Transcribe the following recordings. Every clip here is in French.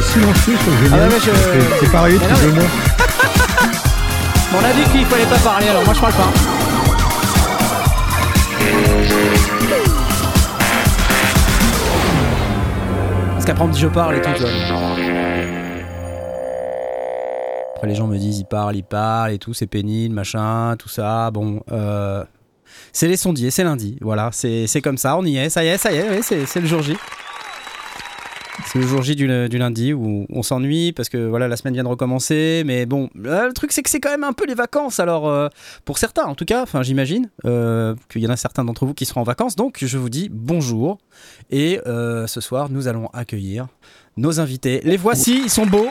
fait silencieux sur Ah ouais, je- C'est- pareil depuis deux mois. On a dit qu'il fallait pas parler, alors moi je parle pas. Parce qu'après on me dit je parle et tout, tu vois. Après les gens me disent ils parlent, ils parlent et tout, c'est pénible, machin, tout ça. Bon, euh, c'est les sondiers, c'est lundi, voilà, c'est comme ça, on y est, ça y est, ça y est, c'est le jour J. Le jour J du, du lundi où on s'ennuie parce que voilà la semaine vient de recommencer. Mais bon, euh, le truc c'est que c'est quand même un peu les vacances. Alors euh, pour certains en tout cas, enfin j'imagine euh, qu'il y en a certains d'entre vous qui seront en vacances. Donc je vous dis bonjour et euh, ce soir nous allons accueillir nos invités. Les voici, ils sont beaux.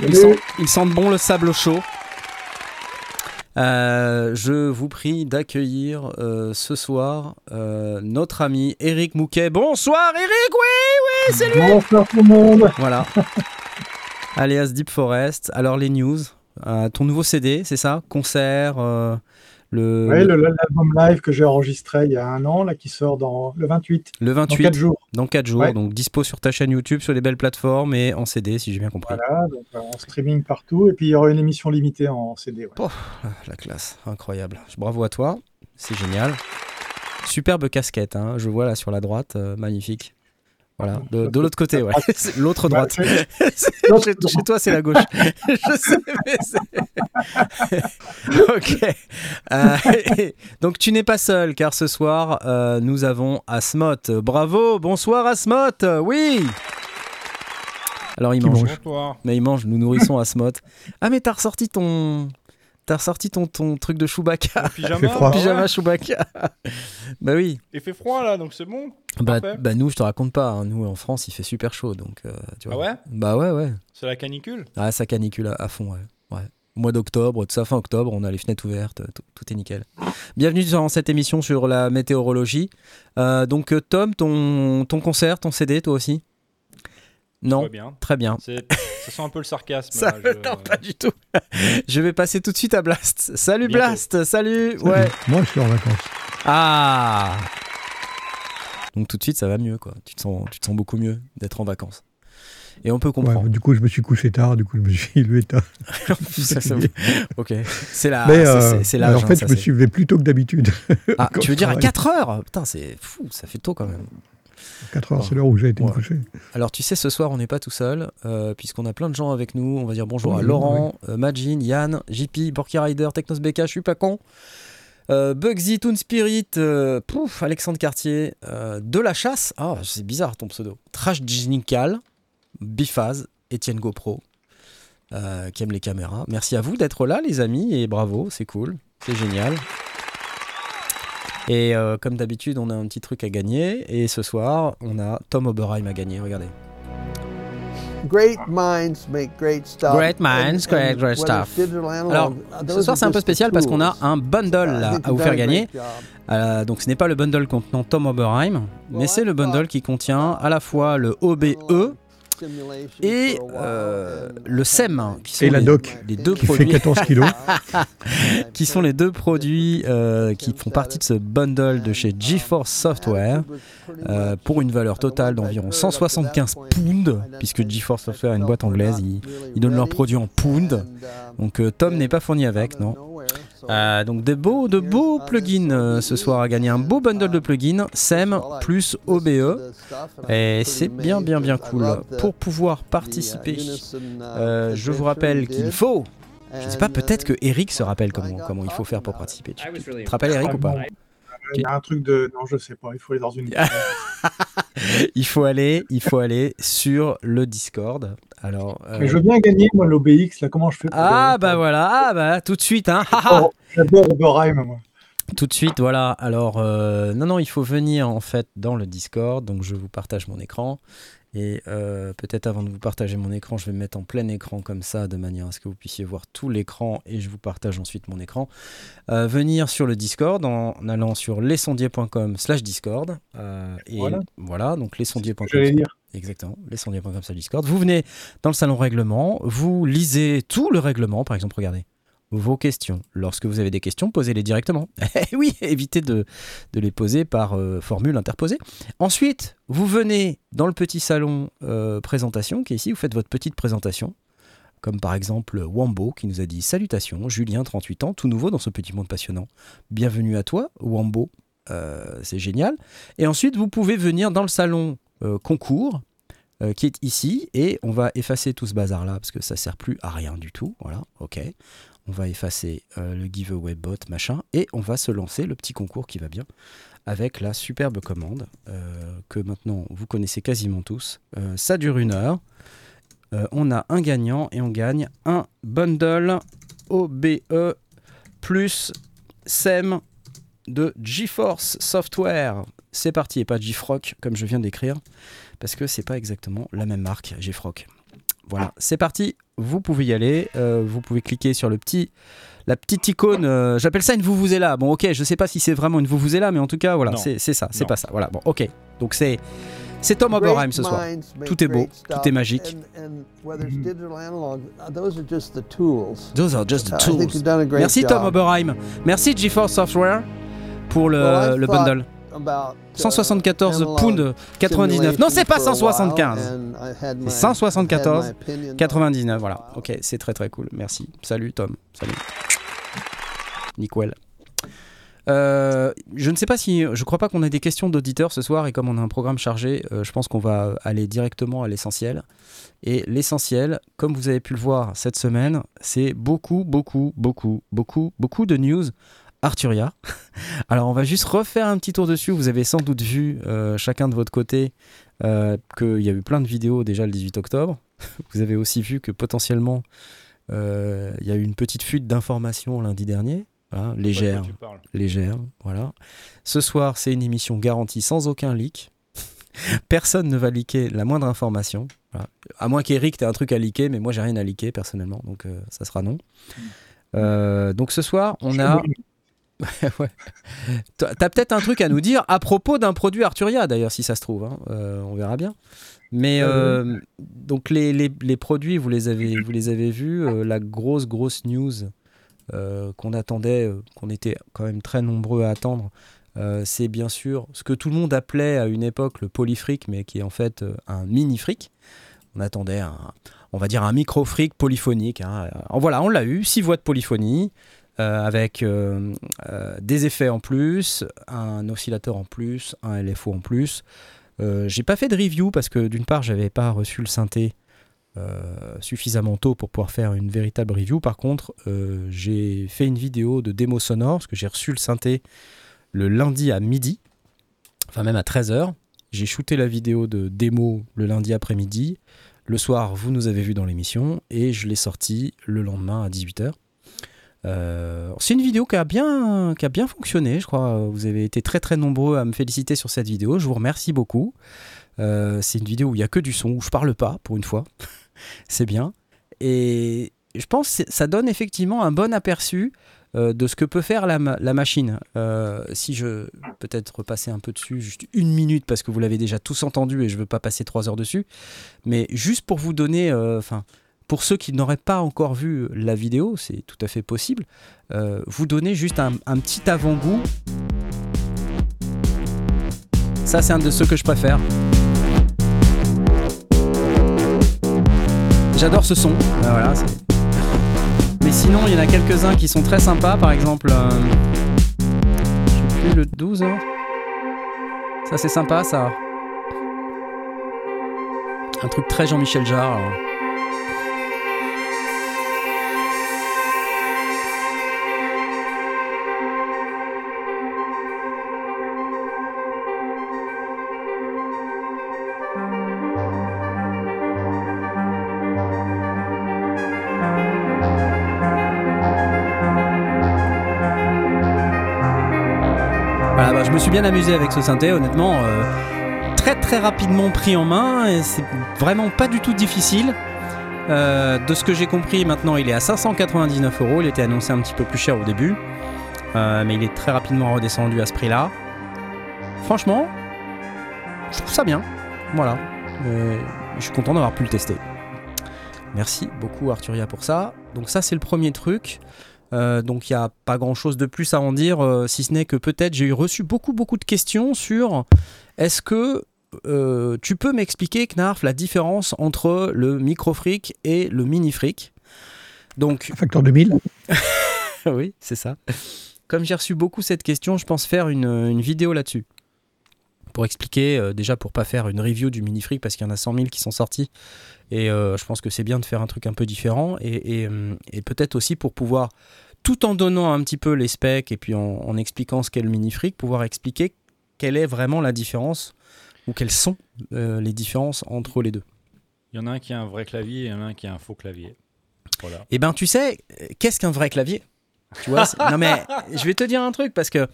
Ils, sont, ils sentent bon le sable chaud. Euh, je vous prie d'accueillir euh, ce soir euh, notre ami Eric Mouquet. Bonsoir Eric, oui, oui, c'est lui. Bonsoir tout le monde. Voilà. Alias Deep Forest. Alors les news, ton nouveau CD, c'est ça? Concert, le, Ouais, l'album live que j'ai enregistré il y a un an, là, qui sort dans le 28, le dans 28, 4 jours. dans 4 jours. Ouais. Donc dispo sur ta chaîne YouTube, sur les belles plateformes et en CD, si j'ai bien compris. Voilà, donc, euh, en streaming partout. Et puis il y aura une émission limitée en CD. ouais. La classe, incroyable. Bravo à toi, c'est génial. Superbe casquette, hein, je vois là sur la droite, euh, magnifique. Voilà, de, de l'autre côté, ouais. L'autre Bah, droite. chez, chez toi, c'est la gauche. Je sais, mais c'est. ok. Euh, donc, tu n'es pas seul, car ce soir, euh, nous avons Asmoth. Bravo, bonsoir Asmoth. Oui. Alors, il mange. Bonsoir. Mais il mange, nous nourrissons Asmoth. Ah, mais t'as ressorti ton. T'as ressorti ton, ton truc de Chewbacca. En pyjama, fait froid. ouais. Pyjama Chewbacca. bah oui. Il fait froid là, donc c'est bon. Bah, bah nous, je te raconte pas. hein. Nous, en France, il fait super chaud. Donc, euh, tu vois. Ah ouais? Bah ouais, ouais. C'est la canicule? Ah, ça canicule à, à fond, ouais. ouais. Mois d'octobre, tout ça, fin octobre, on a les fenêtres ouvertes, tout, tout est nickel. Bienvenue dans cette émission sur la météorologie. Euh, donc, euh, Tom, ton, ton concert, ton CD, toi aussi? Non, bien. très bien. Ça sent un peu le sarcasme. Ça, là, je- Non, pas du tout. Je vais passer tout de suite à Blast. Salut Bientôt. Blast, salut. Salut. Ouais. Moi, je suis en vacances. Ah Donc tout de suite, ça va mieux, quoi. Tu te sens, tu te sens beaucoup mieux d'être en vacances. Et on peut Ouais, comprendre. du coup, je me suis couché tard, du coup, je me suis levé tard. Ça, ça- ok. C'est la. Mais c'est- euh, c'est- en fait, hein, ça, je me suis levé plus tôt que d'habitude. Ah, tu veux dire à travaille. 4 heures? Putain, c'est fou, ça fait tôt quand même. 4 heures, c'est l'heure où j'ai été Ouais. coucher. Alors, tu sais, ce soir, on n'est pas tout seul, euh, puisqu'on a plein de gens avec nous. On va dire bonjour à Laurent, euh, Majin, Yann, JP, Borky Rider, Technos BK, je suis pas con. Euh, Bugsy, Toon Spirit, euh, pouf, Alexandre Cartier, euh, De La Chasse, ah c'est bizarre ton pseudo, Trash Ginical, Bifaz, Etienne GoPro, qui aime les caméras. Merci à vous d'être là les amis et bravo, c'est cool, c'est génial. Et comme d'habitude, on a un petit truc à gagner. Et ce soir, on a Tom Oberheim à gagner. Regardez. Great minds make great stuff. Great minds great whether stuff. Alors, uh, ce soir, c'est un peu spécial parce qu'on a un bundle à vous faire gagner. great. Euh, donc, ce n'est pas le bundle contenant Tom Oberheim, mais c'est le bundle qui contient à la fois le OBE et euh, and le SEM, qui sont Et la les, doc, les deux qui fait produits 14 kilos. qui sont les deux produits euh, qui font partie de ce bundle de chez GeForce Software euh, pour une valeur totale d'environ 175 pounds, puisque GeForce Software est une boîte anglaise, ils, ils donnent leurs produits en pounds. Donc euh, Tom n'est pas fourni avec, non Euh, donc de beaux, de beaux plugins euh, ce soir à gagner, un beau bundle de plugins SEM plus OBE. Et c'est bien bien bien cool. Pour pouvoir participer, euh, je vous rappelle qu'il faut, je ne sais pas, peut-être que Eric se rappelle comment, comment il faut faire pour participer. Tu, tu te rappelles Eric ou pas? Il y a un truc de. Non, je sais pas. Il faut aller dans une. Il faut aller, il faut aller sur le Discord. Alors, euh, Mais je veux bien gagner, moi, l'OBX. Là, comment je fais pour ah bah voilà, ah bah tout de suite, hein. J'adore Oberheim, moi. Tout de suite, voilà. Alors, euh, non, non, il faut venir en fait dans le Discord. Donc, je vous partage mon écran. Et euh, peut-être avant de vous partager mon écran, je vais me mettre en plein écran comme ça, de manière à ce que vous puissiez voir tout l'écran et je vous partage ensuite mon écran. Euh, venir sur le Discord en allant sur lesondiers.com slash Discord. Euh, et Voilà. voilà, donc lesondiers.com. Exactement, lesondiers.com slash Discord. Vous venez dans le salon règlement, vous lisez tout le règlement, par exemple, regardez. vos questions. Lorsque vous avez des questions, posez-les directement. Eh oui, évitez de, de les poser par euh, formule interposée. Ensuite, vous venez dans le petit salon euh, présentation qui est ici, vous faites votre petite présentation. Comme par exemple Wambo qui nous a dit Salutations, Julien, 38 ans, tout nouveau dans ce petit monde passionnant. Bienvenue à toi, Wambo. Euh, c'est génial. Et ensuite, vous pouvez venir dans le salon concours euh, qui est ici et on va effacer tout ce bazar là parce que ça sert plus à rien du tout. Voilà, ok. On va effacer euh, le giveaway bot machin et on va se lancer le petit concours qui va bien avec la superbe commande euh, que maintenant vous connaissez quasiment tous. Euh, ça dure une heure. Euh, on a un gagnant et on gagne un bundle OBE plus SEM de GeForce Software. C'est parti et pas GeFrock comme je viens d'écrire parce que c'est pas exactement la même marque GeFrock. Voilà, c'est parti. Vous pouvez y aller. euh, vous pouvez cliquer sur le petit, la petite icône. euh, J'appelle ça une vous vous là. Bon, ok, je sais pas si c'est vraiment une vous vous là, mais en tout cas, voilà, c'est ça, c'est pas ça. Voilà, bon, ok. Donc c'est c'est Tom Oberheim ce soir. Tout est beau, tout est magique. Those are just the tools. Merci Tom Oberheim. Merci GeForce Software pour le, le bundle. About, uh, 174 analog pounds 99. Non, c'est pas simulation for a while, 175. and I had my- C'est 174, had my opinion on 99, it. voilà. Ok, c'est très très cool. Merci. Salut Tom. Salut. Nickel. Euh, je ne sais pas si. Je crois pas qu'on a des questions d'auditeurs ce soir et comme on a un programme chargé, euh, je pense qu'on va aller directement à l'essentiel. Et l'essentiel, comme vous avez pu le voir cette semaine, c'est beaucoup, beaucoup, beaucoup, beaucoup, beaucoup de news Arturia. Alors on va juste refaire un petit tour dessus. Vous avez sans doute vu euh, chacun de votre côté euh, qu'il y a eu plein de vidéos déjà le 18 octobre. Vous avez aussi vu que potentiellement euh, il y a eu une petite fuite d'informations lundi dernier, voilà, légère, légère, voilà. Ce soir, c'est une émission garantie sans aucun leak. Personne ne va leaker la moindre information. voilà. À moins qu'Eric t'ait un truc à leaker, mais moi j'ai rien à leaker personnellement, donc euh, ça sera non. Euh, donc ce soir, on a. ouais. T'as peut-être un truc à nous dire à propos d'un produit Arturia, d'ailleurs, si ça se trouve. hein. Euh, on verra bien. Mais euh, donc les, les- les produits, vous les avez, vous les avez vus. euh, la grosse, grosse news euh, qu'on attendait, euh, qu'on était quand même très nombreux à attendre, euh, c'est bien sûr ce que tout le monde appelait à une époque le polyfric, mais qui est en fait euh, un mini-fric. On attendait un, on va dire un micro-fric polyphonique. hein. Alors voilà, on l'a eu, six voix de polyphonie. Euh, avec euh, euh, des effets en plus, un oscillateur en plus, un LFO en plus. J'ai pas fait de review parce que d'une part j'avais pas reçu le synthé suffisamment tôt pour pouvoir faire une véritable review. Par contre, j'ai fait une vidéo de démo sonore parce que j'ai reçu le synthé le lundi à midi, enfin même à 13h. J'ai shooté la vidéo de démo le lundi après-midi. Le soir, vous nous avez vu dans l'émission et je l'ai sorti le lendemain à 18h. Euh, c'est une vidéo qui a, bien, qui a bien fonctionné, je crois. Vous avez été très très nombreux à me féliciter sur cette vidéo. Je vous remercie beaucoup. Euh, c'est une vidéo où il n'y a que du son, où je parle pas pour une fois. c'est bien. Et je pense que ça donne effectivement un bon aperçu euh, de ce que peut faire la, ma- la machine. Si je peut-être repasser un peu dessus, juste une minute, parce que vous l'avez déjà tous entendu et je veux pas passer trois heures dessus. Mais juste pour vous donner, pour ceux qui n'auraient pas encore vu la vidéo, c'est tout à fait possible, euh, vous donner juste un, petit avant-goût. Ça, c'est un de ceux que je préfère. J'adore ce son. C'est- Mais sinon, il y en a quelques-uns qui sont très sympas. Par exemple, euh, je plus le 12. hein. Ça, c'est sympa, ça. Un truc très Jean-Michel Jarre. Bien amusé avec ce synthé, honnêtement. euh, très très rapidement pris en main et c'est vraiment pas du tout difficile. Euh, de ce que j'ai compris, maintenant il est à 599 euros. Il était annoncé un petit peu plus cher au début, Euh, mais il est très rapidement redescendu à ce prix-là. Franchement, je trouve ça bien. Voilà. Je suis content d'avoir pu le tester. Merci beaucoup Arturia pour ça. Donc ça c'est le premier truc. Euh, donc il n'y a pas grand-chose de plus à en dire, euh, si ce n'est que peut-être j'ai eu reçu beaucoup beaucoup de questions sur est-ce que euh, tu peux m'expliquer, Knarf, la différence entre le micro-fric et le mini-fric? Donc Facteur 2000 oui, c'est ça. Comme j'ai reçu beaucoup cette question, je pense faire une, une vidéo là-dessus. Pour expliquer, euh, déjà pour pas faire une review du mini-fric parce qu'il y en a 100 000 qui sont sortis. Et euh, je pense que c'est bien de faire un truc un peu différent. Et, et, euh, et peut-être aussi pour pouvoir, tout en donnant un petit peu les specs et puis en, en expliquant ce qu'est le mini-fric, pouvoir expliquer quelle est vraiment la différence ou quelles sont euh, les différences entre les deux. Il y en a un qui a un vrai clavier et il y en a un qui a un faux clavier. Voilà. Eh ben, tu sais, qu'est-ce qu'un vrai clavier? Tu vois c'est- Non mais, je vais te dire un truc parce que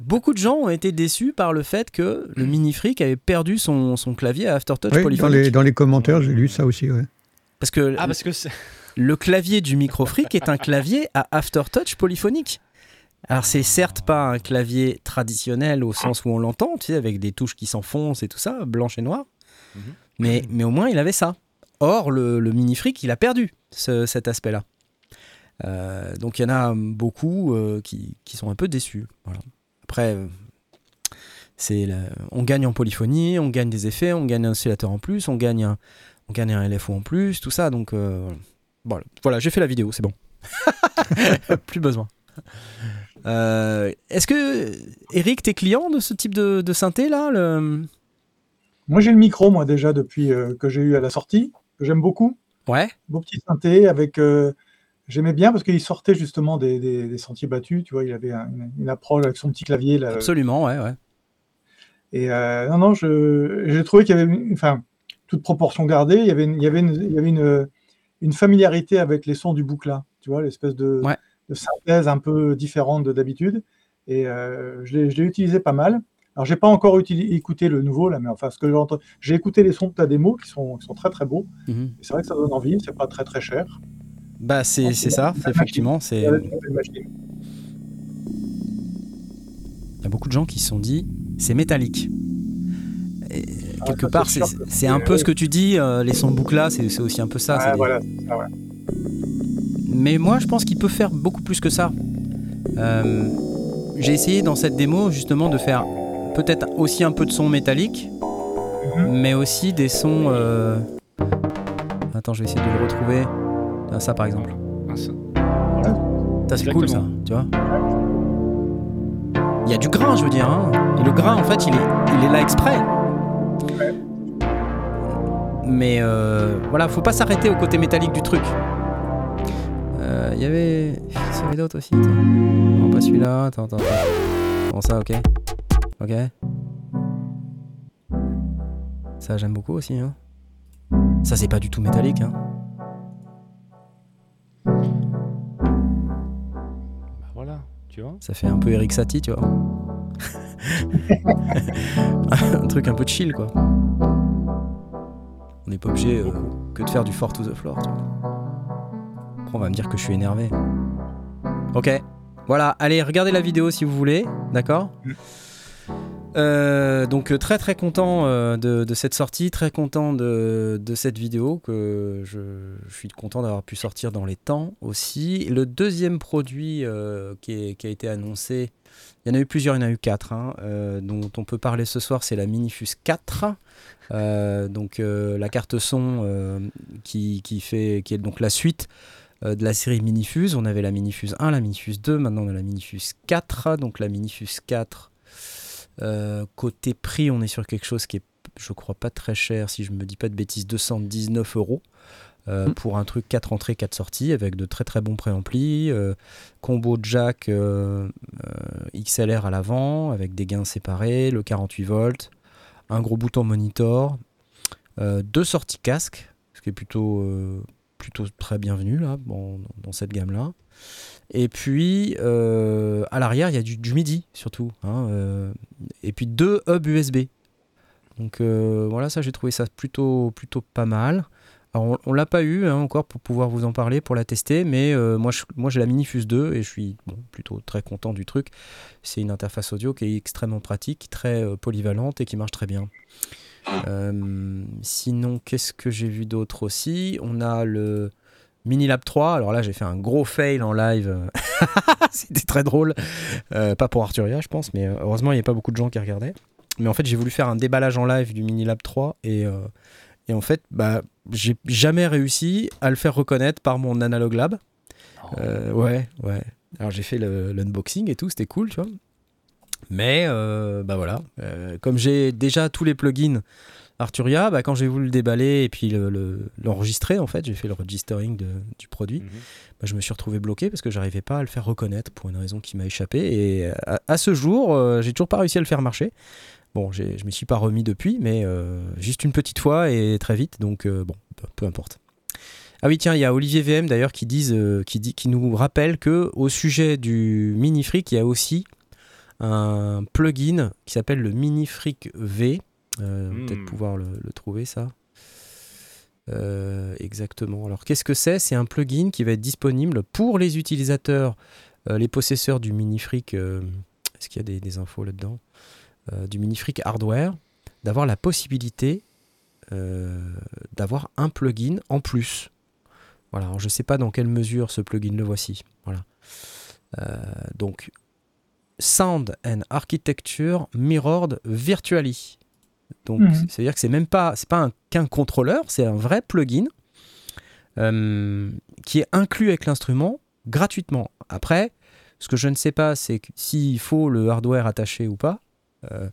beaucoup de gens ont été déçus par le fait que le mini freak avait perdu son, son clavier à Aftertouch Oui, dans polyphonique. les, dans les commentaires, j'ai lu ça aussi. Ouais. Parce que Ah, parce que le clavier du micro freak est un clavier à Aftertouch polyphonique. Alors c'est certes pas un clavier traditionnel au sens où on l'entend, tu sais, avec des touches qui s'enfoncent et tout ça, blanche et noir. Mhm. Mais, mais au moins il avait ça. Or le, le mini freak il a perdu ce- cet aspect-là. Euh, donc il y en a beaucoup euh, qui, qui sont un peu déçus. Voilà. Après, euh, c'est la- on gagne en polyphonie, on gagne des effets, on gagne un oscillateur en plus, on gagne un, on gagne un LFO en plus, tout ça. Donc euh, voilà, voilà j'ai fait la vidéo, c'est bon. Plus besoin. Euh, Est-ce que Eric, t'es client de ce type de, de synthé là le... Moi, j'ai le micro, moi, déjà, depuis euh, que j'ai eu à la sortie, que j'aime beaucoup. Ouais. Beau petit synthé avec. euh, J'aimais bien parce qu'il sortait justement des, des- des sentiers battus. Tu vois, il avait un- une, une approche avec son petit clavier. Là, Absolument, ouais, ouais. Et euh, non, non, j'ai trouvé qu'il y avait, enfin, toute proportion gardée, il y avait, une, il y avait, une, il y avait une, une familiarité avec les sons du boucla, tu vois, l'espèce de, Ouais. de synthèse un peu différente de d'habitude. Et euh, je l'ai utilisé pas mal. Alors, j'ai pas encore écouté le nouveau, là, mais enfin, ce que j'ai écouté les sons de ta démo qui sont, qui sont très très beaux. Et C'est vrai que ça donne envie, c'est pas très très cher. Bah c'est c'est ça, effectivement. C'est Il y a beaucoup de gens qui se sont dit c'est métallique. Et Ah, quelque part, c'est un peu ce que tu dis, euh, les sons de boucla, c'est c'est aussi un peu ça. Des- voilà, ouais. Mais moi, je pense qu'il peut faire beaucoup plus que ça. Euh, J'ai essayé dans cette démo justement de faire peut-être aussi un peu de son métallique, Mhm. mais aussi des sons. euh, Attends, je vais essayer de le retrouver. Ah, ça par exemple. Ah, ça- Ça c'est cool ça, tu vois. Il y a du grain, je veux dire. hein. Et le grain, en fait, il est, il est là exprès. Mais euh, voilà, faut pas s'arrêter au côté métallique du truc. Euh, Il y avait. Il y avait d'autres aussi. attends. Non, pas celui-là. Attends, attends, attends. Bon, ça, ok. Ok. Ça, j'aime beaucoup aussi. Hein. Ça, c'est pas du tout métallique. Hein. Bah voilà, tu vois. Ça fait un peu Eric Satie, tu vois. un truc un peu chill, quoi. On n'est pas obligé euh, que de faire du fort to the floor, tu vois. Après, on va me dire que je suis énervé. Ok. Voilà, allez, regardez la vidéo si vous voulez, d'accord? Euh, donc euh, très très content euh, de, cette sortie, très content de, cette vidéo que je, suis content d'avoir pu sortir dans les temps aussi. Le deuxième produit qui, a été annoncé, il y en a eu plusieurs, il y en a eu quatre, hein, dont on peut parler ce soir, c'est la Minifus 4. Euh, donc la carte son qui, qui est donc la suite de la série Minifuse. On avait la Minifuse 1, la Minifuse 2, maintenant on a la Minifuse 4. Donc la Minifuse 4, euh, côté prix, on est sur quelque chose qui est, je crois, pas très cher, si je me dis pas de bêtises, 219 euros. euh, Pour un truc 4 entrées, 4 sorties, avec de très très bons préamplis, euh, combo jack euh, XLR à l'avant, avec des gains séparés, le 48 volts, un gros bouton monitor, deux sorties casque, ce qui est plutôt, plutôt très bienvenu là, bon, dans, dans cette gamme-là. Et puis euh, à l'arrière, il y a du, MIDI surtout. hein, euh, et puis deux hubs USB. Donc euh, voilà, ça j'ai trouvé ça plutôt, plutôt pas mal. Alors on, on l'a pas eu hein, encore pour pouvoir vous en parler, pour la tester, mais moi, moi j'ai la Minifuse 2 et je suis plutôt très content du truc. C'est une interface audio qui est extrêmement pratique, très polyvalente et qui marche très bien. Sinon, qu'est-ce que j'ai vu d'autre aussi? On a le Minilab 3, alors là j'ai fait un gros fail en live. C'était très drôle. Euh, pas pour Arturia, je pense, mais euh, heureusement il n'y a pas beaucoup de gens qui regardaient. Mais en fait, j'ai voulu faire un déballage en live du Minilab 3 et, euh, et en fait, bah, j'ai jamais réussi à le faire reconnaître par mon Analog Lab. Euh, ouais, ouais. Alors j'ai fait l'unboxing et tout, c'était cool, tu vois. Mais bah voilà, comme j'ai déjà tous les plugins Arturia, bah, quand j'ai voulu le déballer et puis le- le- l'enregistrer, en fait, j'ai fait le registering de- du produit, Mhm. bah, je me suis retrouvé bloqué parce que j'arrivais pas à le faire reconnaître pour une raison qui m'a échappé. Et à, à ce jour, euh, j'ai toujours pas réussi à le faire marcher. Bon, je me suis pas remis depuis, mais euh, juste une petite fois et très vite, donc euh, bon, peu, peu importe. Ah oui, tiens, il y a Olivier VM d'ailleurs qui, disent, euh, qui, dit, qui nous rappelle que au sujet du Minifreak, il y a aussi un plugin qui s'appelle le Minifreak V. Hmm. Peut-être pouvoir le, le trouver ça. Euh, exactement. Alors qu'est-ce que c'est? C'est un plugin qui va être disponible pour les utilisateurs, euh, les possesseurs du Minifreak. euh, Est-ce qu'il y a des, des infos là-dedans? Du Minifreak hardware, d'avoir la possibilité euh, d'avoir un plugin en plus. Voilà. Alors je ne sais pas dans quelle mesure ce plugin le voici. Voilà. Euh, donc Sound and Architecture Mirrored Virtually. Donc, c'est- c'est-à-dire que c'est même pas, c'est pas un- qu'un contrôleur, c'est un vrai plugin euh, qui est inclus avec l'instrument gratuitement. Après, ce que je ne sais pas, c'est s'il faut le hardware attaché ou pas, euh,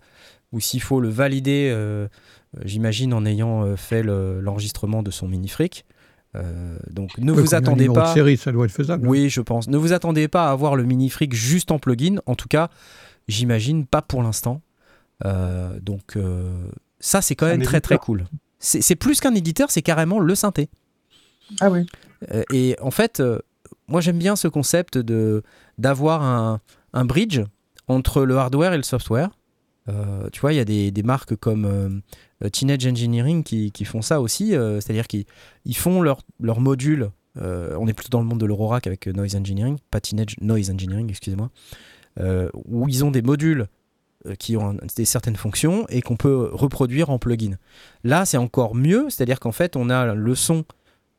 ou s'il faut le valider, euh, j'imagine en ayant fait le- l'enregistrement de son mini-fric. Euh, donc, ne Ouais, vous attendez numéro de pas. série, ça doit être faisable. hein. Oui, je pense. Ne vous attendez pas à avoir le mini-fric juste en plugin. En tout cas, j'imagine pas pour l'instant. Euh, donc, euh, ça, c'est quand même très très cool. C'est plus qu'un éditeur, c'est carrément le synthé. Ah oui. Euh, et en fait, euh, moi, j'aime bien ce concept de d'avoir un, un bridge entre le hardware et le software. Euh, tu vois, il y a des, des marques comme euh, Teenage Engineering qui, qui font ça aussi, euh, c'est-à-dire qu'ils ils font leur, leur module. euh, on est plutôt dans le monde de l'Aurora qu'avec Noise Engineering, pas Teenage Noise Engineering, excusez-moi, euh, où ils ont des modules qui ont des certaines fonctions et qu'on peut reproduire en plugin. Là, c'est encore mieux, c'est-à-dire qu'en fait, on a le son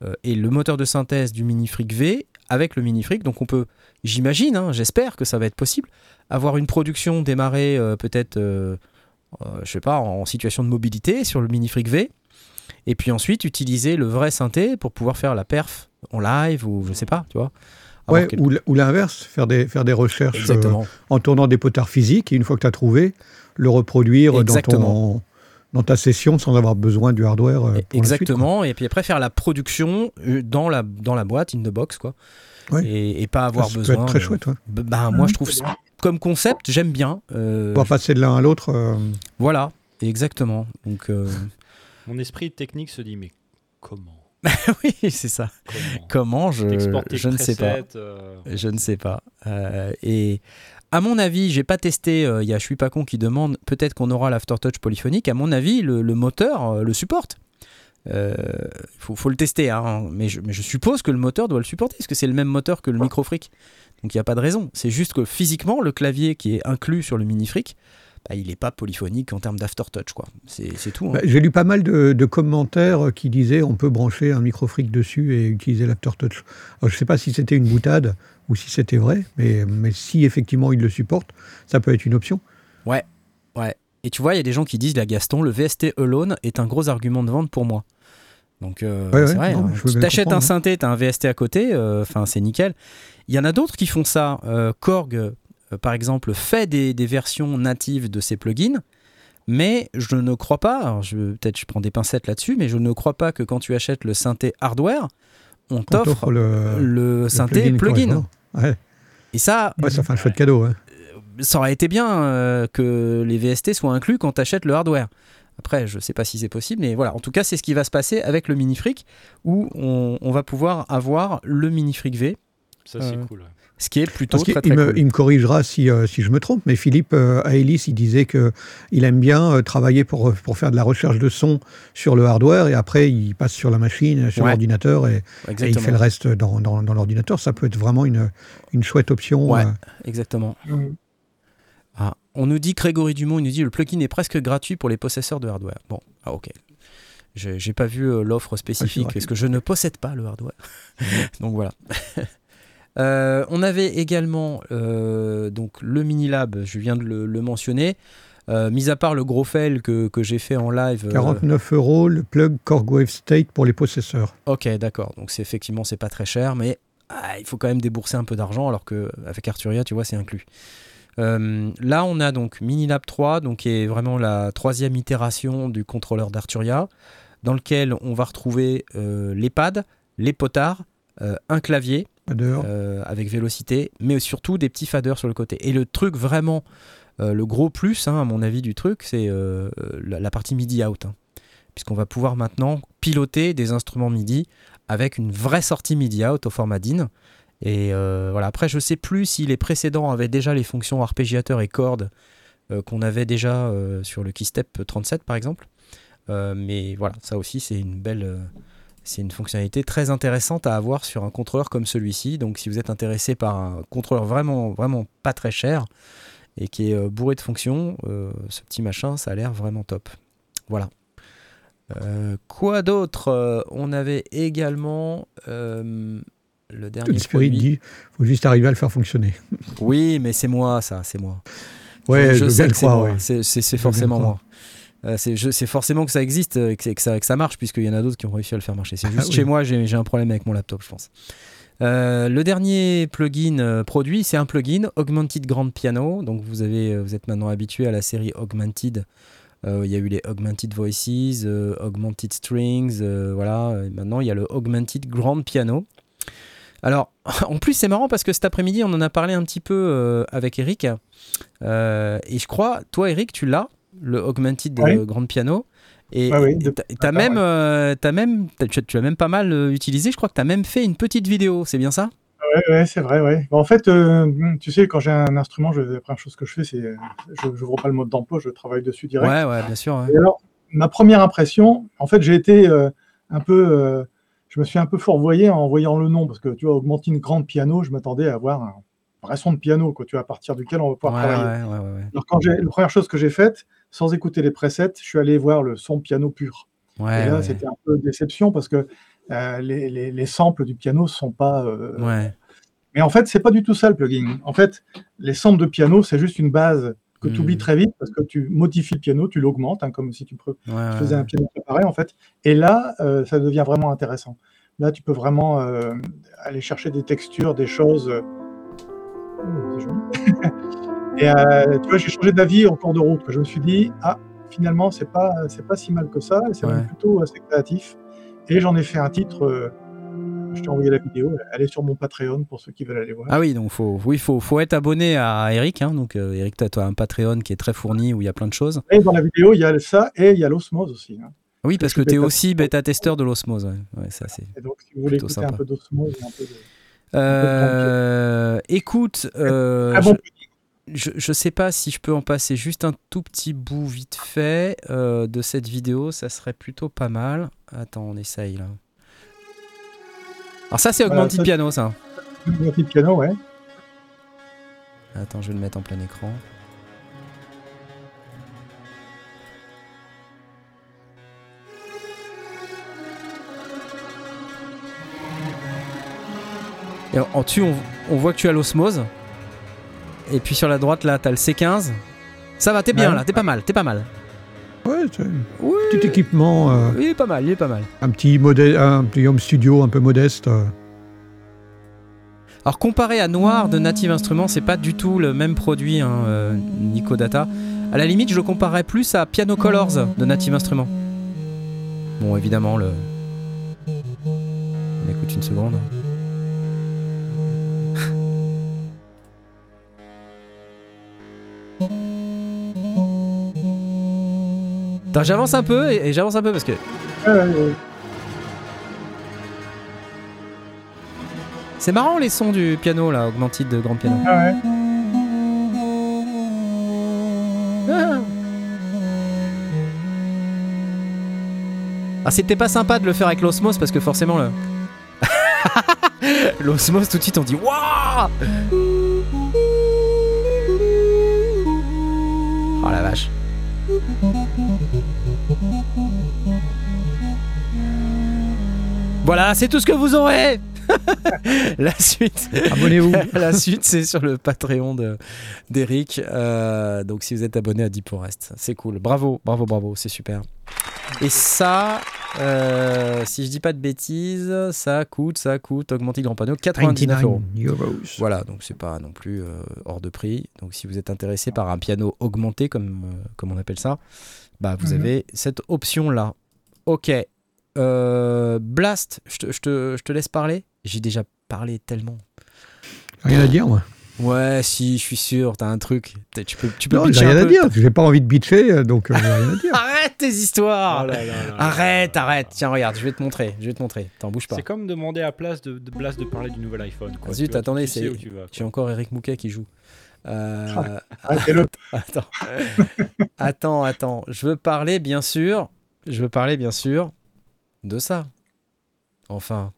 euh, et le moteur de synthèse du Minifreak V avec le Minifreak. Donc on peut, j'imagine, hein, j'espère que ça va être possible, avoir une production démarrée euh, peut-être, euh, euh, je sais pas, en situation de mobilité sur le Minifreak V. Et puis ensuite utiliser le vrai synthé pour pouvoir faire la perf en live ou je sais pas, tu vois. Ouais, quelque- ou, l'inverse, faire des, faire des recherches euh, en tournant des potards physiques, et une fois que tu as trouvé, le reproduire dans, ton, dans ta session sans avoir besoin du hardware. euh, pour la suite, quoi. Exactement. et puis après faire la production euh, dans la, dans la boîte, in the box, quoi. Ouais. Et, et pas Ça, avoir ça besoin. peut être très chouette. ouais. B- Bah, moi, je trouve c'est ça- bien. comme concept, j'aime bien. euh, Pouvoir passer de l'un à l'autre. euh, Voilà, exactement. Donc, euh, Mon esprit technique se dit, mais comment? oui, c'est ça. Comment Comment je, T'exportes tes je ne sais pas. euh, Je ne sais pas. Euh, et à mon avis, j'ai pas testé. euh, Il y a Je suis pas con qui demande peut-être qu'on aura l'aftertouch polyphonique. À mon avis, le, le moteur euh, le supporte. Il faut, faut le tester, hein, mais, je, mais je suppose que le moteur doit le supporter, parce que c'est le même moteur que le microfric. Donc il n'y a pas de raison. C'est juste que physiquement, le clavier qui est inclus sur le mini-fric, bah, il n'est pas polyphonique en termes d'aftertouch. quoi. C'est tout. hein. bah, J'ai lu pas mal de, de commentaires qui disaient on peut brancher un microfric dessus et utiliser l'aftertouch. Je ne sais pas si c'était une boutade ou si c'était vrai, mais, mais si effectivement il le supporte, ça peut être une option. Ouais. Et tu vois, il y a des gens qui disent, la Gaston, le VST alone est un gros argument de vente pour moi. Donc, euh, Ouais, c'est ouais, vrai, non, hein. tu bien t'achètes un hein. synthé, tu as un VST à côté, euh, c'est nickel. Il y en a d'autres qui font ça. Euh, Korg, euh, par exemple, fait des, des versions natives de ses plugins, mais je ne crois pas, peut-être je prends des pincettes là-dessus, mais je ne crois pas que quand tu achètes le synthé hardware, on t'offre le, synthé plugin. Ouais. Et ça, Ouais, ça fait un chouette cadeau. hein. ça aurait été bien euh, que les VST soient inclus quand tu achètes le hardware. Après, je sais pas si c'est possible, mais voilà. En tout cas, c'est ce qui va se passer avec le Minifreak, où on, on va pouvoir avoir le Minifreak V, Ça, c'est Euh, cool. ouais. Ce qui est plutôt Parce très il très me, cool. il me corrigera si, euh, si je me trompe, mais Philippe euh, à Ellis, il disait qu'il aime bien euh, travailler pour, pour faire de la recherche de son sur le hardware et après il passe sur la machine, sur Ouais. l'ordinateur et, et il fait le reste dans, dans, dans l'ordinateur. Ça peut être vraiment une, une chouette option. Ouais. euh. Exactement. Ah, on nous dit, Grégory Dumont, il nous dit le plugin est presque gratuit pour les possesseurs de hardware. Bon, ah, ok. J'ai pas vu euh, l'offre spécifique vrai. parce que je ne possède pas le hardware. donc voilà. Euh, on avait également euh, donc le Minilab, je viens de le, le mentionner. Euh, mis à part le gros fail que, que j'ai fait en live. euh, 49 euros le plug Korg Wave State pour les possesseurs. Ok, d'accord. Donc c'est effectivement c'est pas très cher, mais ah, il faut quand même débourser un peu d'argent, alors que avec Arturia, tu vois, c'est inclus. Là, on a donc Minilab 3, donc qui est vraiment la troisième itération du contrôleur d'Arturia, dans lequel on va retrouver les pads, les potards, un clavier. Euh, avec vélocité, mais surtout des petits faders sur le côté. Et le truc vraiment, euh, le gros plus, hein, à mon avis, du truc, c'est euh, la, partie MIDI out. hein. Puisqu'on va pouvoir maintenant piloter des instruments MIDI avec une vraie sortie MIDI out au format DIN. Et voilà, après, je sais plus si les précédents avaient déjà les fonctions arpégiateur et cordes qu'on avait déjà sur le Keystep 37 par exemple. Mais voilà, ça aussi, c'est une belle. C'est une fonctionnalité très intéressante à avoir sur un contrôleur comme celui-ci. Donc, si vous êtes intéressé par un contrôleur vraiment, vraiment pas très cher et qui est euh, bourré de fonctions, euh, ce petit machin, ça a l'air vraiment top. Voilà. Euh, quoi d'autre? On avait également euh, le dernier Spirit dit faut juste arriver à le faire fonctionner? Oui, mais c'est moi, ça, c'est moi. Ouais, je, veux sais que c'est ouais. Je forcément moi. Euh, c'est forcément que ça existe euh, et que, que ça, que ça marche, puisqu'il y en a d'autres qui ont réussi à le faire marcher. C'est juste Ah oui. chez moi, j'ai un problème avec mon laptop, je pense. Euh, le dernier plugin euh, produit, c'est un plugin Augmented Grand Piano. Donc vous, avez, euh, vous êtes maintenant habitué à la série Augmented. Euh, Il y a eu les Augmented Voices, euh, Augmented Strings, euh, voilà. Et maintenant, il y a le Augmented Grand Piano. Alors, en plus, c'est marrant parce que cet après-midi, on en a parlé un petit peu euh, avec Eric. Euh, et je crois, toi, Eric, tu l'as, le Augmented Oui. euh, Grand Piano. Et oui, de- d'accord, même, euh, même, tu l'as même pas mal euh, utilisé. Je crois que tu as même fait une petite vidéo, c'est bien ça? Ouais, ouais, c'est vrai, ouais. Bon, en fait, euh, tu sais, quand j'ai un instrument, je, la première chose que je fais, c'est, je n'ouvre pas le mode d'emploi, je travaille dessus direct. Ouais, ouais, bien sûr. ouais. Et alors, ma première impression, en fait, j'ai été un peu, je me suis un peu fourvoyé en voyant le nom, parce que tu vois, augmenter une grande piano, je m'attendais à avoir un vrai son de piano, quoi, tu vois, à partir duquel on va pouvoir ouais, travailler. Alors, quand la première chose que j'ai faite, sans écouter les presets, je suis allé voir le son piano pur. Ouais, Et là, ouais. c'était un peu déception parce que euh, les, les, les samples du piano sont pas. euh, Ouais. Mais en fait, c'est pas du tout ça le plugin. En fait, les samples de piano, c'est juste une base que Hmm. tu oublies très vite parce que tu modifies le piano, tu l'augmentes, hein, comme si tu faisais un piano préparé en fait. Et là, euh, ça devient vraiment intéressant. Là, tu peux vraiment aller chercher des textures, des choses. oh. Et euh, tu vois, j'ai changé d'avis en cours de route. Je me suis dit, ah, finalement, c'est pas, c'est pas si mal que ça. C'est Ouais. plutôt assez créatif. Et j'en ai fait un titre. euh, je t'ai envoyé la vidéo. Elle est sur mon Patreon pour ceux qui veulent aller voir. Ah oui, donc faut, oui, faut, faut être abonné à Eric. Hein, donc euh, Eric, tu as, un Patreon qui est très fourni où il y a plein de choses. Et dans la vidéo, il y a ça et il y a l'osmose aussi. hein. Oui, parce que tu es bêta- aussi bêta-testeur de l'osmose. Ouais. Ouais, ça c'est. Et donc, si vous voulez écouter sympa. un peu d'osmose et un peu de. Euh, écoute, euh, Ah bon, je, sais pas si je peux en passer juste un tout petit bout vite fait euh, de cette vidéo, ça serait plutôt pas mal. Attends, on essaye là. Alors ça c'est Augmented ça- Piano ça. petit piano, ouais. Attends, je vais le mettre en plein écran. Et en, en dessus, on, on voit que tu as l'osmose. Et puis sur la droite, là, t'as le C15. Ça va, t'es bien Ouais. là, t'es pas mal, t'es pas mal. Ouais, c'est Oui, petit équipement, euh, il est pas mal, il est pas mal. un petit modèle, un petit home studio un peu modeste. euh. Alors comparé à Noir de Native Instruments, c'est pas du tout le même produit, hein, euh, Nico Data. À la limite, je le comparerais plus à Piano Colors de Native Instruments. Bon, évidemment, le. On écoute une seconde. Attends, j'avance un peu et, et j'avance un peu parce que c'est marrant les sons du piano là, augmented de grand piano. Ah ouais. Ah, c'était pas sympa de le faire avec l'osmose parce que forcément le. l'osmose tout de suite on dit Waouh Oh la vache. Voilà, c'est tout ce que vous aurez. la suite. Abonnez-vous. la suite, c'est sur le Patreon d'Eric. Euh, donc, si vous êtes abonné à Deep Forest, c'est cool. Bravo, bravo, bravo, c'est super. Et ça, euh, si je dis pas de bêtises, ça coûte, ça coûte, augmenter le grand panneau, 99 euros. 99 euros. Voilà, donc c'est pas non plus euh, hors de prix. Donc si vous êtes intéressé par un piano augmenté, comme, euh, comme on appelle ça, bah vous Mhm. avez cette option-là. Ok. Blast, je te laisse parler. J'ai déjà parlé tellement. Rien à dire, moi. Ouais, si, je suis sûr, t'as un truc. T'as- Tu peux, tu peux Non, j'ai rien à dire. J'ai pas envie de bitcher, euh, donc euh, j'ai rien à dire. Arrête tes histoires Oh là là là là. Arrête, arrête. Tiens, regarde, je vais te montrer. Je vais te montrer. T'en bouge pas. C'est comme demander à place de, de Blast de parler du nouvel iPhone. Quoi. Zut, Tu attendez, tu c'est- où tu vas. J'ai encore Eric Mouquet qui joue. Euh, Arrêtez-le. Attends. attends, attends. Je veux parler, bien sûr. Je veux parler, bien sûr, de ça. Enfin,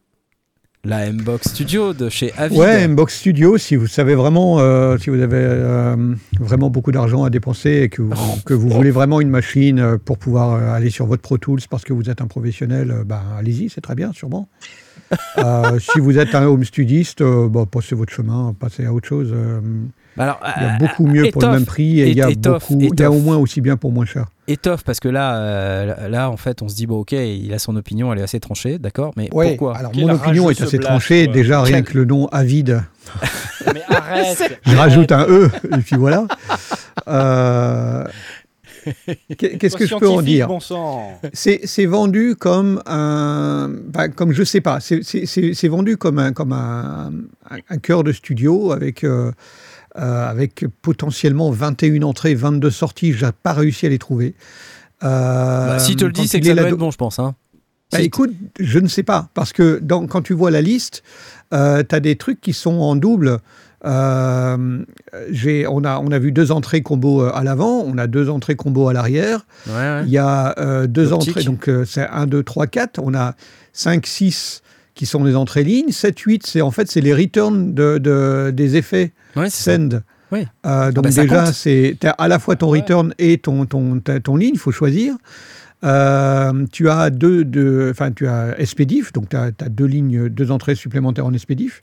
la M-Box Studio de chez Avid. Ouais, Mbox Studio, si vous savez vraiment, euh, si vous avez euh, vraiment beaucoup d'argent à dépenser et que vous, que vous voulez vraiment une machine euh, pour pouvoir aller sur votre Pro Tools parce que vous êtes un professionnel, ben, allez-y, c'est très bien, sûrement. Euh, si vous êtes un home studiste, bon, passez votre chemin, passez à autre chose. Alors, il y a beaucoup mieux pour le même prix et il y a beaucoup, il y a au moins aussi bien pour moins cher. Étoffe, parce que là, euh, là, en fait, on se dit, bon, ok, il a son opinion, elle est assez tranchée, d'accord, mais pourquoi alors mon opinion est assez tranchée, quoi. déjà rien Quel- que le nom Avide. Mais arrête Je rajoute un E, et puis voilà. Euh, qu'est- Qu'est-ce que je peux en dire Bon. C'est vendu comme un, bah, comme je sais pas, c'est- vendu comme un, comme un, un, un cœur de studio avec, euh, euh, avec potentiellement 21 entrées, 22 sorties. J'ai pas réussi à les trouver. Euh, Bah, Si te le dis, c'est que ça doit être bon, je pense. Hein. bah, Si- écoute, je ne sais pas, parce que dans- quand tu vois la liste, tu as des trucs qui sont en double. Euh, on, a, on a vu deux entrées combo euh, à l'avant, on a deux entrées combo à l'arrière. Ouais, ouais. Il y a euh, deux L'optique. entrées, donc euh, c'est 1, 2, 3, 4. On a 5, 6 qui sont des entrées lignes. 7, 8, c'est en fait c'est les returns de, de- des effets Ouais, send. Oui. Euh, donc bah, ça déjà, c'est à la fois ton return et ton, ton, ton ligne, il faut choisir. Euh, tu as deux, deux- tu as expédif, donc tu as, deux lignes, deux entrées supplémentaires en expédif,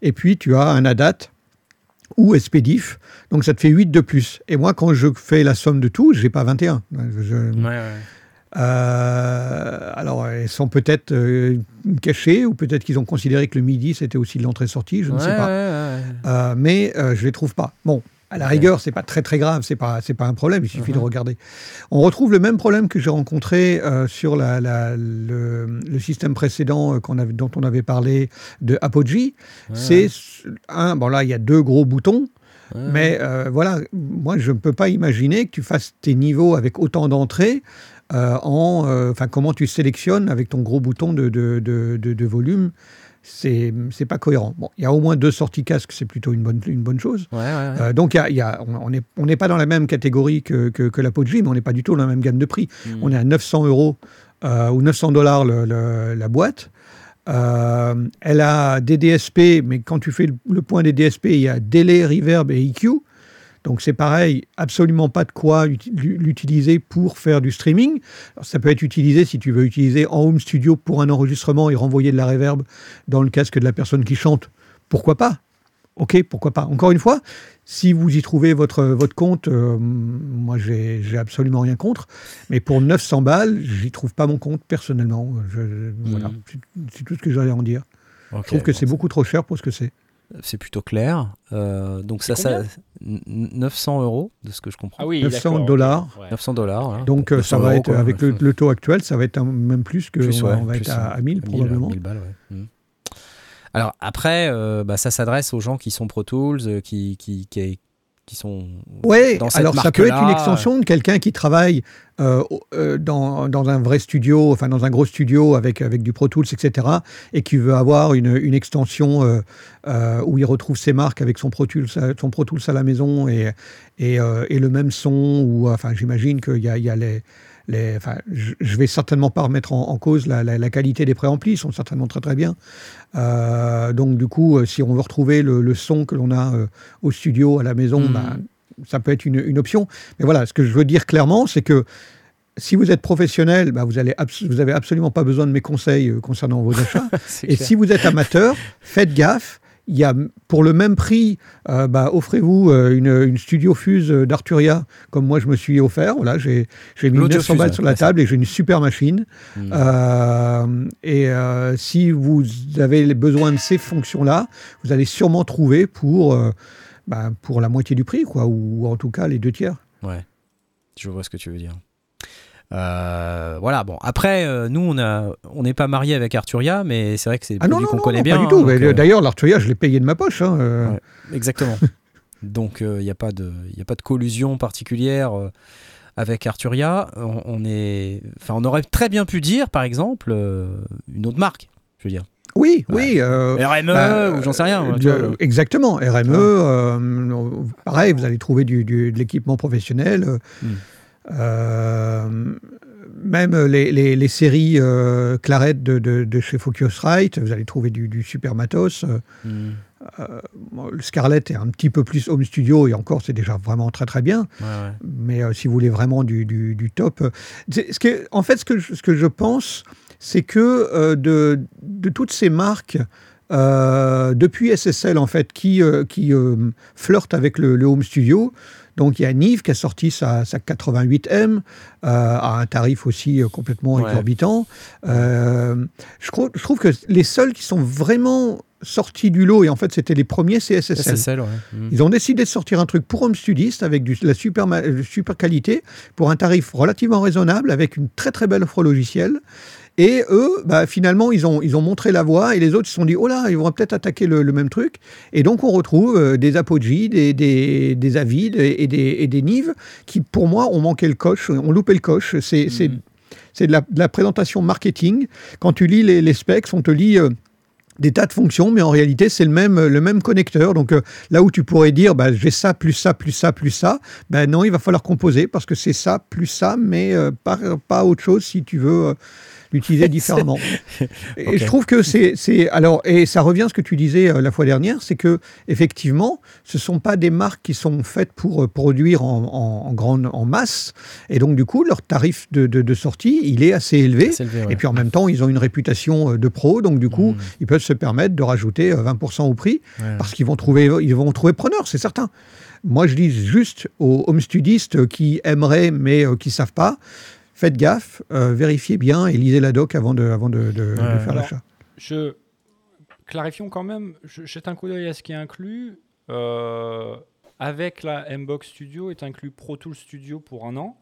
et puis tu as un ADAT ou expédif, donc ça te fait 8 de plus. Et moi, quand je fais la somme de tout, j'ai pas 21. Je- Ouais, ouais. Euh, alors, elles sont peut-être euh, cachées, ou peut-être qu'ils ont considéré que le midi, c'était aussi de l'entrée-sortie, je ne sais pas. ouais. Euh, mais je les trouve pas. Bon, à la rigueur, c'est pas très très grave, c'est pas c'est pas un problème. Il suffit de Mhm. regarder. On retrouve le même problème que j'ai rencontré euh, sur la, la- le, le système précédent euh, avait, dont on avait parlé de Apogee. Ouais, c'est un. Bon là, il y a deux gros boutons, ouais. mais euh, voilà, moi je ne peux pas imaginer que tu fasses tes niveaux avec autant d'entrées. Euh, en, euh, enfin, comment tu sélectionnes avec ton gros bouton de, de, de, de- de volume, c'est c'est pas cohérent. Bon, il y a au moins deux sorties casque, c'est plutôt une bonne, une bonne chose. Ouais, ouais, ouais. Euh, donc, y a- il y a- on n'est on n'est pas dans la même catégorie que, que, que l'Apogee, mais on n'est pas du tout dans la même gamme de prix. Mm. On est à 900 euros euh, ou 900 dollars la boîte. Euh, elle a des DSP, mais quand tu fais le, le point des DSP, il y a délai, reverb et EQ. Donc c'est pareil, absolument pas de quoi uti- l'utiliser pour faire du streaming. Alors, ça peut être utilisé si tu veux utiliser en home studio pour un enregistrement et renvoyer de la reverb dans le casque de la personne qui chante. Pourquoi pas? Ok, pourquoi pas. Encore une fois, si vous y trouvez votre, votre compte, euh, moi j'ai absolument rien contre. Mais pour 900 balles, j'y trouve pas mon compte personnellement. Je- Voilà, Mhm. c'est tout ce que j'allais en dire. Je trouve que bon, c'est beaucoup trop cher pour ce que c'est. C'est plutôt clair. Euh, donc ça, ça, n- 900 euros de ce que je comprends. Ah oui, 900 d'accord, ok. dollars. Ouais. 900 dollars. hein. Donc euh, ça 900 va euros, être, quoi. avec le, le taux actuel, ça va être un- même plus que Plus, on, va- ouais, on va plus, être à, à 1000 probablement. 1000 balles, ouais. Mm. Alors après, euh, bah, ça s'adresse aux gens qui sont Pro Tools, euh, qui, qui, qui, qui sont Ouais, dans cette alors ça peut être une extension de quelqu'un qui travaille euh, euh, dans, dans un vrai studio, enfin dans un gros studio avec, avec du Pro Tools, etc., et qui veut avoir une, une extension euh, où il retrouve ses marques avec son Pro Tools, son Pro Tools à la maison et, et, et le même son, ou enfin j'imagine qu'il y a, il y a les... Les, enfin, je je vais certainement pas remettre en, en cause la, la- la qualité des préamplis, ils sont certainement très très bien. Euh, donc du coup, euh, si on veut retrouver le, le son que l'on a euh, au studio, à la maison, Mhm. bah, ça peut être une, une option. Mais voilà, ce que je veux dire clairement, c'est que si vous êtes professionnel, bah, vous, allez abs- vous avez absolument pas besoin de mes conseils euh, concernant vos achats. Et clair. si vous êtes amateur, faites gaffe. Il y a, pour le même prix, euh, bah, offrez-vous euh, une, une Studio Fuse d'Arturia, comme moi je me suis offert. Voilà, j'ai j'ai mis L'audio 900 Fuse, balles sur la table et j'ai une super machine. Mm. Euh, et euh, si vous avez les besoins de ces fonctions-là, vous allez sûrement trouver pour, euh, bah, pour la moitié du prix, quoi, ou en tout cas les deux tiers. Ouais, je vois ce que tu veux dire. Euh, voilà, bon. Après, euh, nous, on a, on n'est pas marié avec Arturia, mais c'est vrai que c'est Ah qu'on connaît non, bien. pas du tout. hein, euh, D'ailleurs, l'Arturia, je l'ai payé de ma poche. hein, euh. Ouais. Exactement. Donc, il n'y a, pas de- y a pas de collusion particulière avec Arturia. On, on est, enfin, on aurait très bien pu dire, par exemple, une autre marque. Je veux dire, Oui, Ouais. oui. euh, RME bah, ou j'en sais rien. vois, le- exactement, RME, euh, pareil, vous allez trouver du, du- de l'équipement professionnel. euh, Mm. euh, même les, les- les séries euh, Claret de, de- de chez Focusrite, vous allez trouver du, du super matos. euh, le Scarlett est un petit peu plus home studio et encore, c'est déjà vraiment très très bien. ouais, ouais. Mais euh, si vous voulez vraiment du, du- du top. euh, ce que- en fait, ce que je, ce que je pense, c'est que euh, de, de toutes ces marques, euh, depuis SSL, en fait, qui, euh, qui euh, flirtent avec le, le home studio, donc il y a Nive qui a sorti sa, sa 88M euh, à un tarif aussi euh, complètement Ouais. exorbitant. Euh, je, crois- je trouve que les seuls qui sont vraiment sortis du lot, et en fait c'était les premiers, c'est SSL. SSL, ouais. Hmm. Ils ont décidé de sortir un truc pour home studistes avec du- la super, super qualité pour un tarif relativement raisonnable avec une très très belle offre logicielle. Et eux, bah, finalement, ils ont, ils ont montré la voie et les autres se sont dit, oh là, ils vont peut-être attaquer le, le même truc. Et donc, on retrouve euh, des Apogee, des, des, des Avid et des, et des Nive qui, pour moi, ont manqué le coche, ont loupé le coche. C'est c'est de la, de la présentation marketing. Quand tu lis les, les specs, on te lit euh, des tas de fonctions, mais en réalité, c'est le même, le même connecteur. Donc euh, là où tu pourrais dire, bah, j'ai ça, plus ça, plus ça, plus ça, ben non, il va falloir composer parce que c'est ça, plus ça, mais euh, pas, pas autre chose si tu veux euh, l'utiliser différemment. Et je trouve que c'est, alors et ça revient à ce que tu disais euh, la fois dernière, c'est que effectivement, ce sont pas des marques qui sont faites pour euh, produire en, en, en grande en masse, et donc du coup leur tarif de, de, de sortie, il est assez élevé. C'est élevé, ouais. Et puis en même temps, ils ont une réputation euh, de pro, donc du coup, Mhm. ils peuvent se permettre de rajouter euh, 20% au prix Ouais. parce qu'ils vont trouver, ils vont trouver preneur, c'est certain. Moi, je dis juste aux home studistes qui aimeraient mais qui savent pas, faites gaffe, euh, vérifiez bien et lisez la doc avant de, avant de, de- de Ouais. faire l'achat. Je clarifions quand même. Je jette un coup d'œil à ce qui est inclus. Euh, avec la Mbox Studio est inclus Pro Tools Studio pour un an.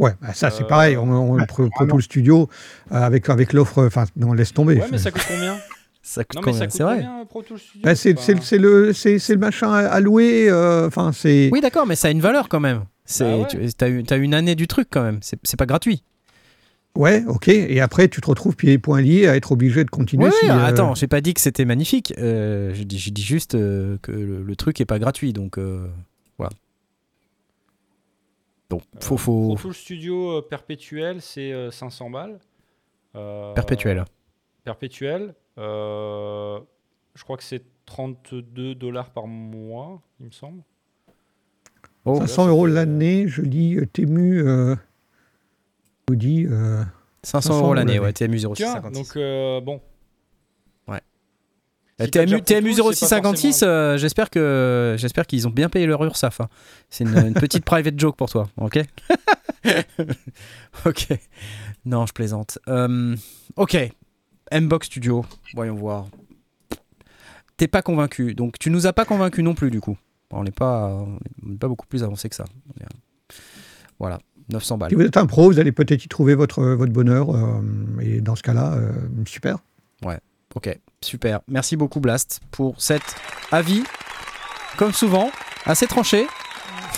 Ouais, bah, ça c'est Euh, pareil. On, on, Pro, Pro Tools Studio euh, avec avec l'offre, enfin, non, laisse tomber. Ouais, mais ça coûte combien Ça coûte Non, mais combien ça coûte C'est vrai. combien Pro Tools Studio Bah, c'est le le machin à louer. euh, Enfin, c'est Oui, d'accord, mais ça a une valeur quand même. C'est, Bah ouais. tu as, une année du truc quand même. C'est, c'est pas gratuit. ouais, ok. Et après, tu te retrouves pieds et poings liés à être obligé de continuer. Oui, si, euh, attends, j'ai pas dit que c'était magnifique. Euh, j'ai, dit, j'ai dit juste euh, que le, le truc est pas gratuit. Donc euh, voilà. Donc faut. euh, faut... Pro Tools Studio euh, perpétuel, c'est euh, 500 balles. Euh, Perpétuel. Perpétuel. euh, je crois que c'est 32 dollars par mois, il me semble. Oh, 500 euros l'année, je lis euh, Temu. Euh, dit. euh, 500 500 euros l'année, ouais, TMU Tiens, 0656. donc euh, bon. Ouais. Si Euh, t'as déjà TMU, TMU Pro Tools, c'est pas 0656, forcément- euh, j'espère que j'espère qu'ils ont bien payé leur URSAF. hein. C'est une, une petite private joke pour toi, ok? Ok. Non, je plaisante. Euh, ok. Mbox Studio, voyons voir. T'es pas convaincu, donc tu nous as pas convaincu non plus du coup. On n'est pas, on pas beaucoup plus avancé que ça. Est- Voilà, 900 balles. Si vous êtes un pro, vous allez peut-être y trouver votre, votre bonheur. euh, et dans ce cas-là, euh, super. Ok, super. Merci beaucoup Blast pour cet avis, comme souvent, assez tranché.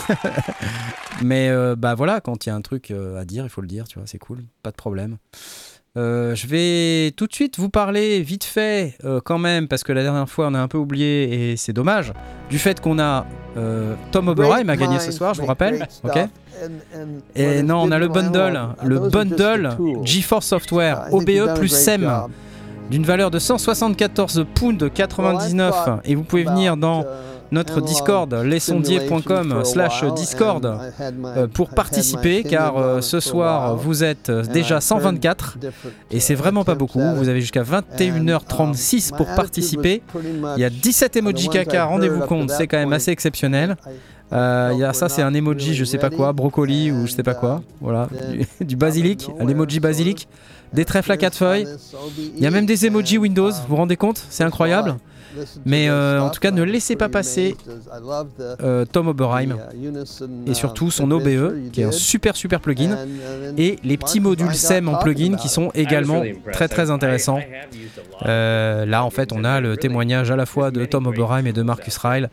Mais euh, bah voilà, quand il y a un truc euh, à dire, il faut le dire, tu vois, c'est cool, pas de problème. Euh, je vais tout de suite vous parler vite fait euh, quand même, parce que la dernière fois on a un peu oublié et c'est dommage, du fait qu'on a euh, Tom Oberheim a gagné ce soir, je vous rappelle. Ok. Et non, on a le bundle, le bundle GeForce Software OBE plus SEM d'une valeur de 174 pounds 99 et vous pouvez venir dans notre Discord, lesondiers.com slash Discord, euh, pour participer, car euh, ce soir, vous êtes déjà 124, et c'est vraiment pas beaucoup. Vous avez jusqu'à 21h36 pour participer. Il y a 17 emojis caca, rendez-vous compte, c'est quand même assez exceptionnel. Euh, il y a ça, c'est un emoji, je sais pas quoi, brocoli ou je sais pas quoi. Voilà, du, du basilic, un emoji basilic, des trèfles à quatre feuilles. Il y a même des emojis Windows, vous vous rendez compte? C'est incroyable. Mais euh, en tout cas, ne laissez pas passer euh, Tom Oberheim. et surtout son OBE, qui est un super super plugin, et les petits modules SEM en plugin qui sont également très très intéressants. Euh, là, en fait, on a le témoignage à la fois de Tom Oberheim et de Marcus Ryle.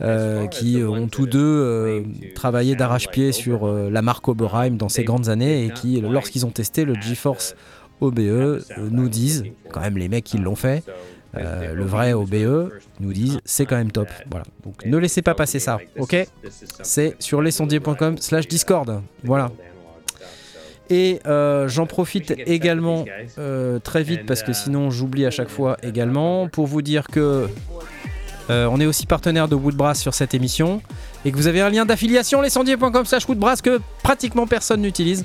euh, qui ont tous deux euh, travaillé d'arrache-pied sur euh, la marque Oberheim dans ces grandes années et qui, lorsqu'ils ont testé le GeForce OBE, euh, nous disent, quand même les mecs qui l'ont fait, euh, le vrai OBE, nous disent c'est quand même top. Voilà. Donc ne laissez pas passer ça, ok? C'est sur lesondiers.com slash Discord. Voilà. Et euh, j'en profite également euh, très vite parce que sinon j'oublie à chaque fois également pour vous dire que on est aussi partenaire de Woodbrass sur cette émission et que vous avez un lien d'affiliation lescendier.com slash Woodbrass que pratiquement personne n'utilise.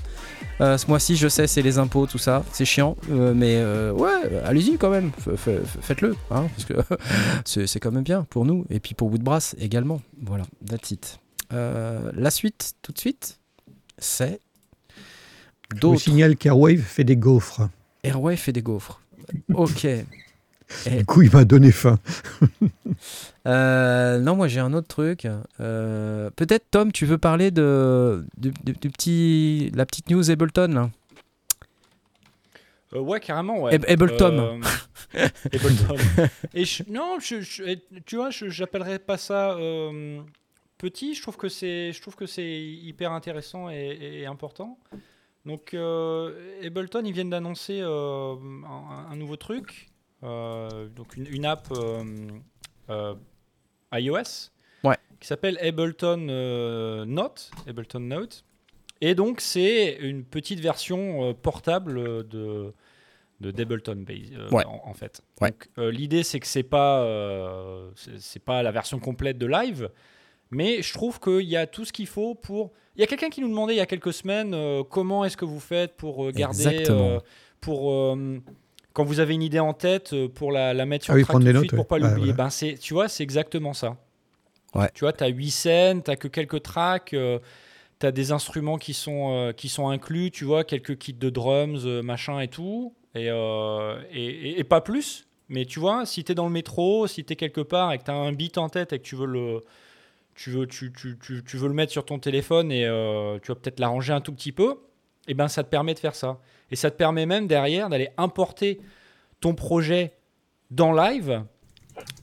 Euh, ce mois-ci, je sais, c'est les impôts, tout ça, c'est chiant, euh, mais euh, ouais, allez-y quand même, faites-le, hein, parce que c'est quand même bien pour nous et puis pour Woodbrass également. Voilà, that's it. La suite, tout de suite, c'est Je vous signale qu'Airwave fait des gaufres. Airwave fait des gaufres. Ok. Du coup, il m'a donné faim. Euh, non, moi j'ai un autre truc. Euh, Peut-être Tom, tu veux parler de du, du- du petit la petite news Ableton là? Euh, ouais, carrément, ouais. Ab- Ableton. Euh, Ableton. Et je- non, je- je- et tu vois, je j'appellerais pas ça euh, petit. Je trouve que c'est, je trouve que c'est hyper intéressant et, et important. Donc, euh, Ableton, ils viennent d'annoncer euh, un, un nouveau truc, donc une, une app euh, euh, iOS, Ouais. qui s'appelle Ableton euh, Note, Ableton Note. Et donc, c'est une petite version euh, portable euh, de, de d'Ableton Base, euh, Ouais. en, en fait. Ouais. Euh, l'idée, c'est que c'est pas, euh, c'est, pas la version complète de live, mais je trouve qu'il y a tout ce qu'il faut pour. Il y a quelqu'un qui nous demandait il y a quelques semaines euh, comment est-ce que vous faites pour euh, garder, euh, pour euh, quand vous avez une idée en tête euh, pour la, la mettre sur Ah oui, track prendre tout des de notes, suite pour pas ouais. Ouais, l'oublier. Ben c'est, tu vois, c'est exactement ça. Ouais. Tu vois, tu as 8 scènes, tu que quelques tracks, tu as des instruments qui sont, euh, qui sont inclus, tu vois, quelques kits de drums, euh, machin et tout, et, euh, et, et- et pas plus. Mais tu vois, si tu es dans le métro, si tu es quelque part et que tu as un beat en tête et que tu veux le, tu veux, tu, tu, tu, tu veux le mettre sur ton téléphone et euh, tu vas peut-être l'arranger un tout petit peu, et ben ça te permet de faire ça. Et ça te permet même derrière d'aller importer ton projet dans live.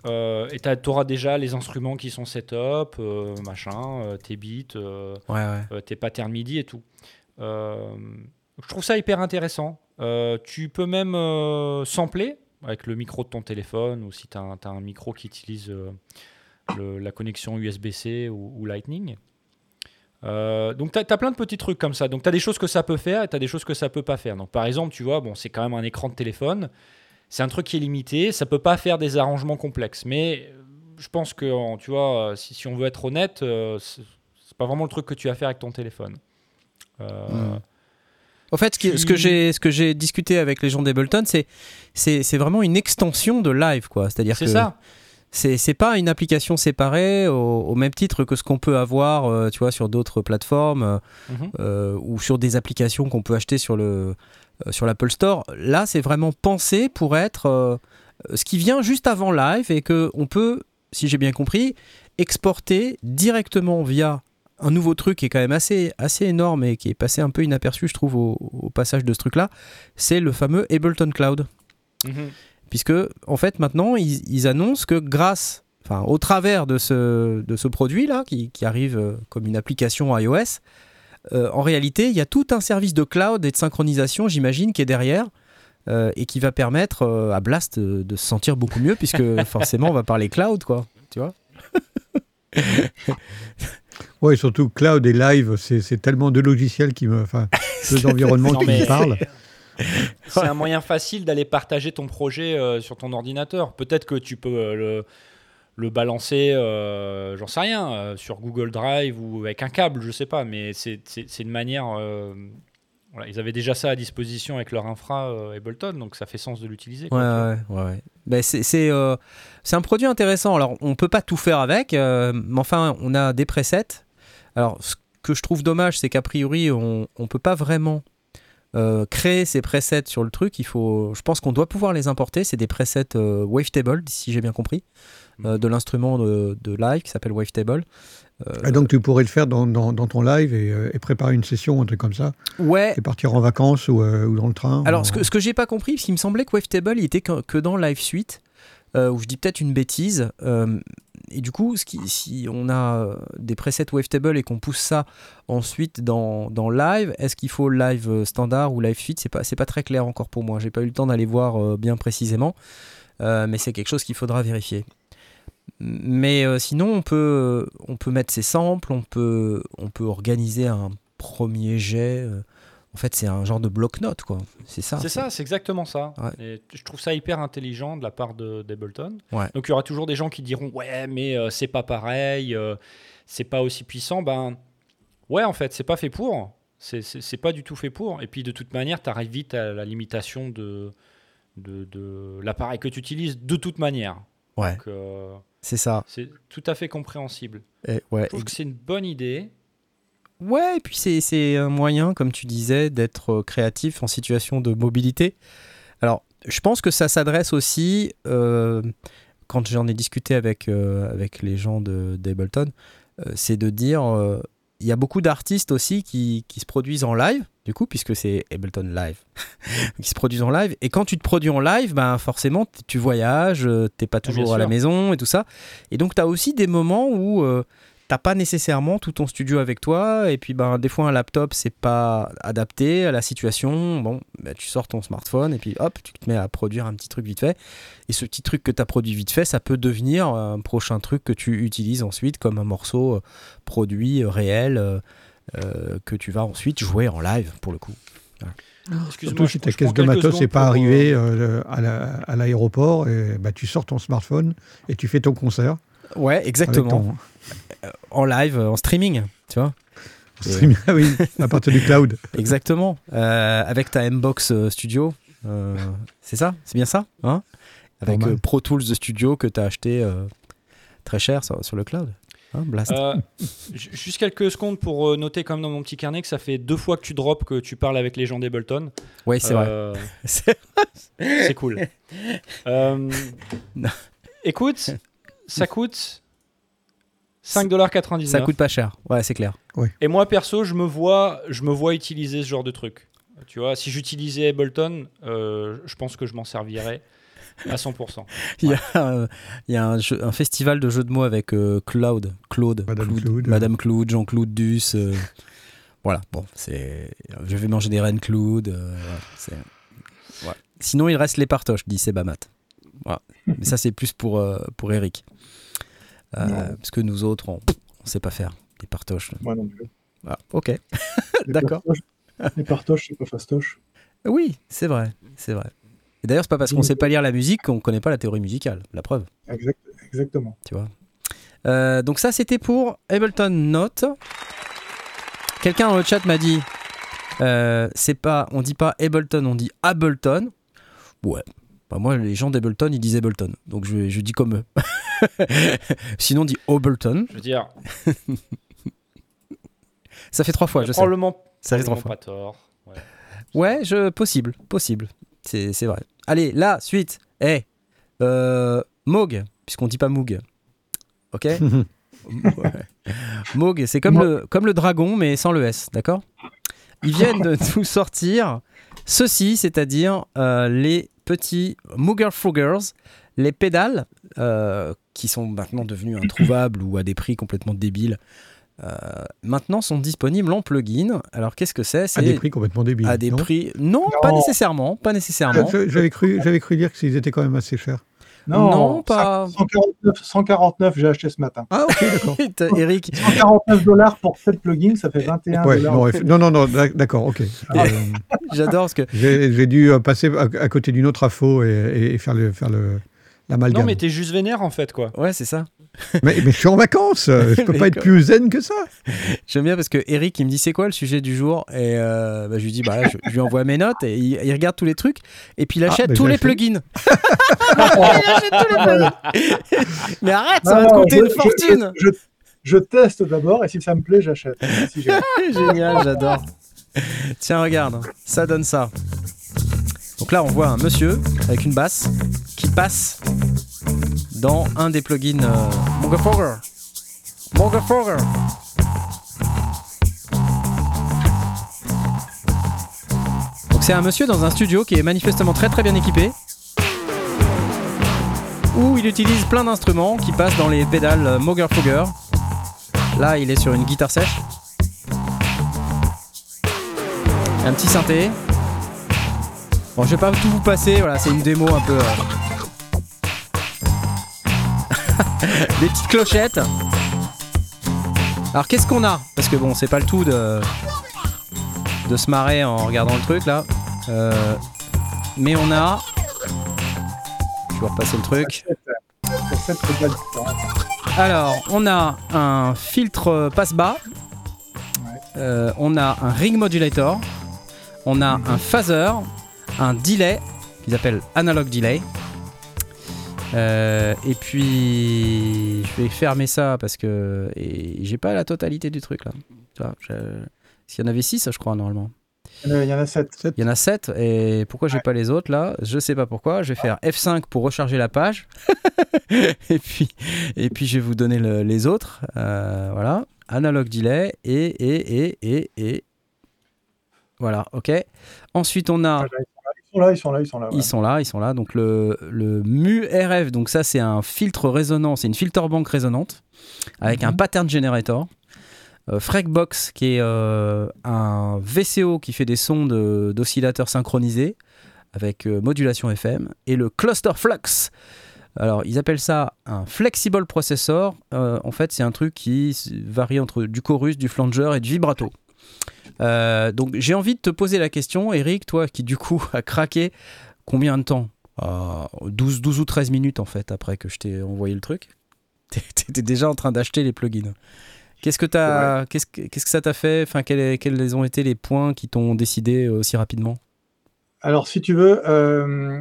euh, et tu auras déjà les instruments qui sont set-up, euh, machin, euh, tes beats, euh, Ouais ouais. tes patterns MIDI et tout. Je trouve ça hyper intéressant. Tu peux même sampler avec le micro de ton téléphone ou si tu as, un micro qui utilise le- la connexion USB-C ou, ou Lightning. Euh, donc tu as, plein de petits trucs comme ça. Donc tu as des choses que ça peut faire et tu as des choses que ça peut pas faire. Donc par exemple, tu vois, bon, c'est quand même un écran de téléphone. C'est un truc qui est limité, ça peut pas faire des arrangements complexes. Mais euh, je pense que, en- tu vois, euh, si, si on veut être honnête, euh, c'est pas vraiment le truc que tu vas faire avec ton téléphone. Euh, Hmm. En fait, ce, qui- Tu- ce que j'ai ce que j'ai discuté avec les gens d'Ableton, c'est vraiment une extension de live quoi. C'est-à-dire C'est que ça. C'est pas une application séparée au, au même titre que ce qu'on peut avoir, euh, tu vois, sur d'autres plateformes. euh, Mhm. euh, ou sur des applications qu'on peut acheter sur le euh, sur l'Apple Store. Là, c'est vraiment pensé pour être ce qui vient juste avant live et que on peut, si j'ai bien compris, exporter directement via un nouveau truc qui est quand même assez, assez énorme et qui est passé un peu inaperçu, je trouve, au, au passage de ce truc-là, c'est le fameux Ableton Cloud. Mhm. Puisque, en fait, maintenant, ils, ils annoncent que grâce, enfin, au travers de ce, de ce produit-là, qui, qui arrive euh, comme une application iOS, euh, en réalité, il y a tout un service de cloud et de synchronisation, j'imagine, qui est derrière. euh, et qui va permettre euh, à Blast de, de se sentir beaucoup mieux, puisque forcément, on va parler cloud, quoi. Tu vois Ouais, surtout cloud et live, c'est c'est tellement de logiciels qui me. Enfin, deux environnements qui mais- me parlent. C'est un moyen facile d'aller partager ton projet euh, sur ton ordinateur. Peut-être que tu peux euh, le, balancer, euh, j'en sais rien, sur Google Drive ou avec un câble, je sais pas, mais c'est une manière. ils avaient déjà ça à disposition avec leur infra euh, Ableton, donc ça fait sens de l'utiliser. Ouais, ouais, ouais. Ben, c'est un produit intéressant. Alors, on peut pas tout faire avec, mais enfin, on a des presets. Alors, ce que je trouve dommage, c'est qu'a priori, on ne peut pas vraiment euh, créer ces presets sur le truc. Il faut, je pense qu'on doit pouvoir les importer. C'est des presets euh, Wavetable, si j'ai bien compris, euh, de l'instrument de, de live qui s'appelle Wavetable. Euh, Et donc tu pourrais le faire dans, dans- dans ton live et, euh, et préparer une session, un truc comme ça, ouais, et partir en vacances ou, euh, ou dans le train. Alors, ce que, ce que j'ai pas compris, parce qu'il me semblait que Wavetable, il était que, que dans Live Suite, euh, où je dis peut-être une bêtise. Et du coup, si on a euh, des presets Wavetable et qu'on pousse ça ensuite dans, Live, est-ce qu'il faut Live euh, standard ou Live Suite C'est pas, pas très clair encore pour moi. J'ai pas eu le temps d'aller voir euh, bien précisément, mais c'est quelque chose qu'il faudra vérifier. Mais sinon, on peut, mettre ses samples, on peut, organiser un premier jet. En fait, c'est un genre de bloc-notes, quoi. C'est ça. C'est ça, c'est exactement ça. Ouais. Et je trouve ça hyper intelligent de la part de- d'Ableton. Ouais. Donc il y aura toujours des gens qui diront ouais mais euh, c'est pas pareil, euh, c'est pas aussi puissant. Ben ouais en fait c'est pas fait pour. C'est- pas du tout fait pour. Et puis de toute manière tu arrives vite à la limitation de, de, de l'appareil que tu utilises de toute manière. Ouais, euh, c'est ça. c'est tout à fait compréhensible. Et, ouais, Je trouve que c'est une bonne idée. Ouais, et puis c'est- un moyen, comme tu disais, d'être euh, créatif en situation de mobilité. Alors, je pense que ça s'adresse aussi, euh, quand j'en ai discuté avec, euh, avec les gens d'Ableton, euh, c'est de dire, il y a beaucoup d'artistes aussi qui, qui se produisent en live, du coup, puisque c'est Ableton Live, qui se produisent en live. Et quand tu te produis en live, ben forcément, tu voyages, t'es pas toujours à la maison et tout ça. Et donc, tu as aussi des moments où t'as pas nécessairement tout ton studio avec toi. Et puis, ben, des fois, un laptop, c'est pas adapté à la situation. Bon, ben, tu sors ton smartphone et puis hop, tu te mets à produire un petit truc vite fait. Et ce petit truc que tu as produit vite fait, ça peut devenir un prochain truc que tu utilises ensuite comme un morceau euh, produit euh, réel euh, que tu vas ensuite jouer en live pour le coup. Surtout si ta caisse de matos n'est pas pour, arrivée euh, à la- l'aéroport, et bah, tu sors ton smartphone et tu fais ton concert. Ouais, avec exactement. ton- En live, en streaming, tu vois. streaming. Ah oui, à partir du cloud. Exactement. Euh, avec ta Mbox euh, Studio. Euh, c'est ça? C'est bien ça hein? Avec euh, Pro Tools de Studio que tu as acheté euh, très cher sur, sur le cloud. Hein. Euh, juste quelques secondes pour noter comme dans mon petit carnet que ça fait deux fois que tu drops que tu parles avec les gens d'Ableton. ouais, c'est vrai. Euh, C'est- C'est cool. Euh, écoute, ça coûte 5,99$. Ça coûte pas cher. Ouais, c'est clair. Et moi, perso, je me, vois, je me vois utiliser ce genre de truc. Tu vois, si j'utilisais Ableton, euh, je pense que je m'en servirais à 100%. Il y a, euh, il y a un, jeu- un festival de jeux de mots avec euh, Claude, Claude, Madame Claude. Madame Claude, Jean-Claude Duss. euh, voilà, bon, c'est. Je vais manger des reines Claude. euh, ouais. Sinon, il reste les partoches, dit Sebamat. Voilà. Mais ça, c'est plus pour, euh, pour Eric. Euh, parce que nous autres, on ne sait pas faire des partoches. Moi non plus. Voilà, ok. D'accord. Les partoches, c'est pas fastoche. Oui, c'est vrai, c'est vrai. Et d'ailleurs, c'est pas parce qu'on sait pas lire la musique qu'on connaît pas la théorie musicale. La preuve. Exact, exactement. tu vois. Euh, donc ça, c'était pour Ableton Note. Quelqu'un dans le chat m'a dit, euh, c'est pas, on dit pas Ableton, on dit Ableton. Ouais. Bah, moi, les gens d'Ableton, ils disent Ableton, donc je, je dis comme eux. Sinon, on dit Ableton. Je veux dire, Ça fait trois fois, je sais. probablement, Ça fait trois fois. pas tort. Ouais. Ouais, je, possible, possible. C'est c'est vrai. Allez, la suite. Eh, euh, Moog, puisqu'on dit pas Moog. Ok? Moog, c'est comme le, comme le dragon, mais sans le S, d'accord? Ils viennent de nous sortir ceci, c'est-à-dire euh, les petits Mooger Frogers, les pédales, euh, qui sont maintenant devenus introuvables ou à des prix complètement débiles, euh, maintenant sont disponibles en plugin. Alors qu'est-ce que c'est? À des prix complètement débiles. à des non? prix. Non, pas nécessairement, pas nécessairement. J'avais cru, j'avais cru dire qu'ils étaient quand même assez chers. Non, pas- 149, 149 j'ai acheté ce matin. Ah ok, d'accord. Eric, 149 dollars pour 7 plugins, ça fait 21 Ouais, dollars. non, non, non, non, d'ac- d'accord, ok. Euh, j'adore parce que J'ai j'ai dû euh, passer à, à côté d'une autre info et, et faire, le, faire le, l'amalgame. Non, mais t'es juste vénère en fait, quoi. Ouais, c'est ça. Mais, mais je suis en vacances, je peux pas être plus zen que ça. J'aime bien parce que Eric, il me dit c'est quoi le sujet du jour? Et euh, bah, je lui dis, bah, là, je, je lui envoie mes notes et il, il regarde tous les trucs et puis il Ah, achète bah, tous les plugins. il achète tous les plugins. Mais arrête, ça Non, va te coûter je- une fortune. Je, je teste d'abord et si ça me plaît, j'achète. Si Génial, j'adore. Tiens, regarde, ça donne ça. Donc là, on voit un monsieur avec une basse passe dans un des plugins euh. Mogafogger. Donc c'est un monsieur dans un studio qui est manifestement très très bien équipé. Où il utilise plein d'instruments qui passent dans les pédales euh, Mogafogger. Là, il est sur une guitare sèche. Un petit synthé. Bon, je vais pas tout vous passer, voilà, c'est une démo un peu. euh. Des petites clochettes. Alors, qu'est-ce qu'on a? Parce que bon, c'est pas le tout de de se marrer en regardant le truc là. Euh, Mais on a. Je vais repasser le truc. Alors, on a un filtre passe-bas. Euh, on a un ring modulator. On a un phaser. Un delay, qu'ils appellent analog delay. Euh, et puis, je vais fermer ça parce que j'ai pas la totalité du truc là. S'il y en avait 6, je crois, normalement. Il y en a- il y en a sept. Il y en a 7 et pourquoi j'ai pas les autres là? Je sais pas pourquoi. Je vais faire F5 pour recharger la page et puis et puis je vais vous donner le- les autres. Euh, voilà, analog delay et et et et et voilà, ok. Ensuite on a Ils sont là, ils sont là, ils sont là. ouais. ils sont là, ils sont là. Donc le, le MU RF, donc ça c'est un filtre résonant, c'est une filter bank résonante avec un Mhm. pattern generator. Euh, Frekbox qui est euh, un VCO qui fait des sons de- d'oscillateurs synchronisés avec euh, modulation FM et le Cluster Flux. Alors ils appellent ça un flexible processor. Euh, en fait c'est un truc qui varie entre du chorus, du flanger et du vibrato. Euh, donc j'ai envie de te poser la question, Eric, toi qui du coup a craqué combien de temps? Euh, 12, 12 ou 13 minutes en fait après que je t'ai envoyé le truc. T'étais déjà en train d'acheter les plugins. Qu'est-ce que, t'as, qu'est-ce, que- ça t'a fait? Enfin, quels, quels ont été les points qui t'ont décidé euh, aussi rapidement? Alors, si tu veux, euh,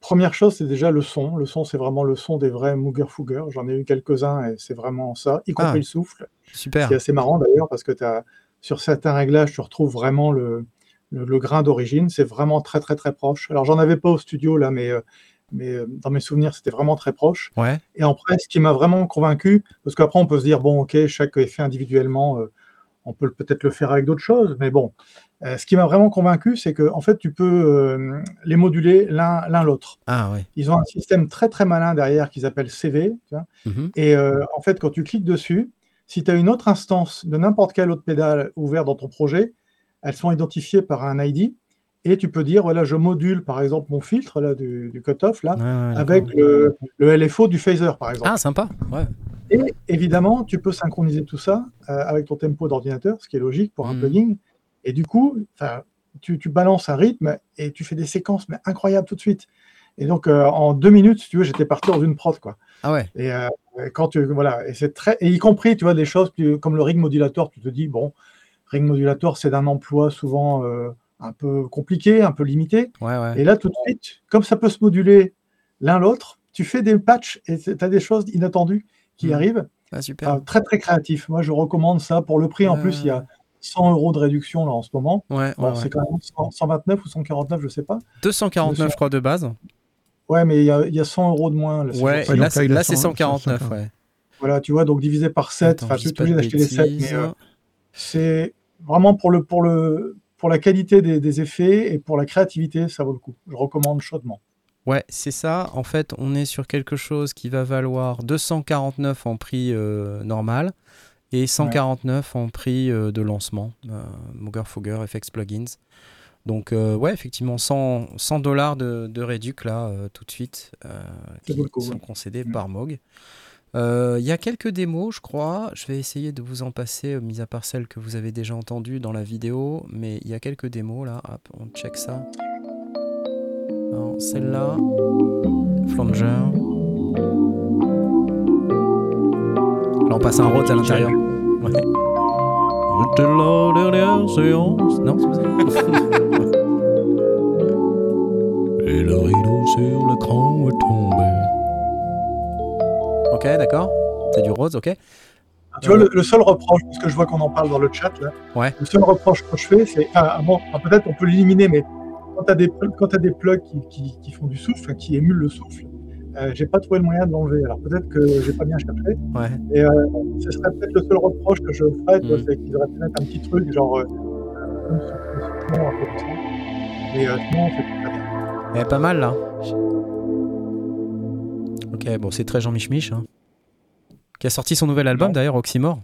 première chose, c'est déjà le son. Le son, c'est vraiment le son des vrais Mooger Fooger. J'en ai eu quelques-uns et c'est vraiment ça, y compris Ah. le souffle. Super. C'est assez marrant d'ailleurs parce que as, sur certains réglages, tu retrouves vraiment le, le, le grain d'origine. C'est vraiment très, très, très proche. Alors, j'en avais pas au studio là, mais, euh, mais euh, dans mes souvenirs, c'était vraiment très proche. Ouais. Et après, ce qui m'a vraiment convaincu, parce qu'après, on peut se dire, bon, ok, chaque effet individuellement, euh, on peut peut-être le faire avec d'autres choses, mais bon. Euh, ce qui m'a vraiment convaincu, c'est que en fait, tu peux euh, les moduler l'un l'autre. Ah ouais. Ils ont un système très très malin derrière qu'ils appellent CV. tu vois. Mhm. Et euh, en fait, quand tu cliques dessus, si tu as une autre instance de n'importe quelle autre pédale ouverte dans ton projet, elles sont identifiées par un ID. Et tu peux dire, voilà, je module par exemple mon filtre là, du, du cutoff là, Ouais, ouais, avec le, le LFO du phaser par exemple. Ah, sympa. Ouais. Et évidemment, tu peux synchroniser tout ça euh, avec ton tempo d'ordinateur, ce qui est logique pour un Mhm. plugin. Et du coup, tu, tu balances un rythme et tu fais des séquences mais incroyables tout de suite. Et donc, euh, en deux minutes, si tu veux, j'étais parti dans une prod, quoi. Ah ouais. Et euh, quand tu, voilà, et c'est très, et y compris, tu vois, des choses comme le ring modulator, tu te dis, bon, ring modulator, c'est d'un emploi souvent euh, un peu compliqué, un peu limité. Ouais, ouais. Et là, tout de suite, comme ça peut se moduler l'un l'autre, tu fais des patchs et tu as des choses inattendues qui Mhm. arrivent. Ah, super. Enfin, très très créatif. Moi, je recommande ça pour le prix. En plus, il y a 100 euros de réduction là en ce moment. Ouais, Bon, ouais, c'est ouais. quand même 100 129 ou 149, je sais pas. 249, je crois, de base. Ouais, mais il y a, il y a 100 euros de moins. là, Ouais, là, là, c'est, il a là, c'est 100, 149, 150. ouais. Voilà, tu vois, donc divisé par 7. Attends, Enfin, je pas obligé d'acheter les 7, mais euh, c'est vraiment pour, le, pour, le, pour la qualité des, des effets et pour la créativité, ça vaut le coup. Je recommande chaudement. Ouais, c'est ça. En fait, on est sur quelque chose qui va valoir 249 en prix euh, normal et 149 en prix euh, de lancement. Euh, Mooger Fooger FX Plugins. Donc, euh, ouais, effectivement, 100 100 dollars de, de réduc là, euh, tout de suite, euh, qui sont ouais. concédés Mm. par Moog. Euh, Il y a quelques démos, je crois. Je vais essayer de vous en passer, mis à part celles que vous avez déjà entendues dans la vidéo. Mais il y a quelques démos là. Hop, on check ça. Celle-là, Flanger. Là, on passe un Rhodes à l'intérieur. Ouais. C'était la dernière séance. Non, c'est pas ça. Et le rideau sur l'écran est tombé. Ok, d'accord. C'est du Rhodes, ok. Tu vois, le, le seul reproche, parce que je vois qu'on en parle dans le chat, là, Ouais. le seul reproche que je fais, c'est. Ah, ah, bon, ah, peut-être on peut l'éliminer, mais quand tu as des, quand t'as des plugs qui, qui, qui font du souffle, qui émulent le souffle, euh, j'ai pas trouvé le moyen de l'enlever. Alors peut-être que j'ai pas bien cherché. Ouais. Et euh, ce serait peut-être le seul reproche que je ferais, Mm. c'est qu'ils auraient pu mettre un petit truc, genre. Euh, un peu comme ça. Mais sinon, c'est bien. Est pas mal là. Ok, bon, c'est très Jean Mich Mich. Hein. Qui a sorti son nouvel album d'ailleurs, Oxymore.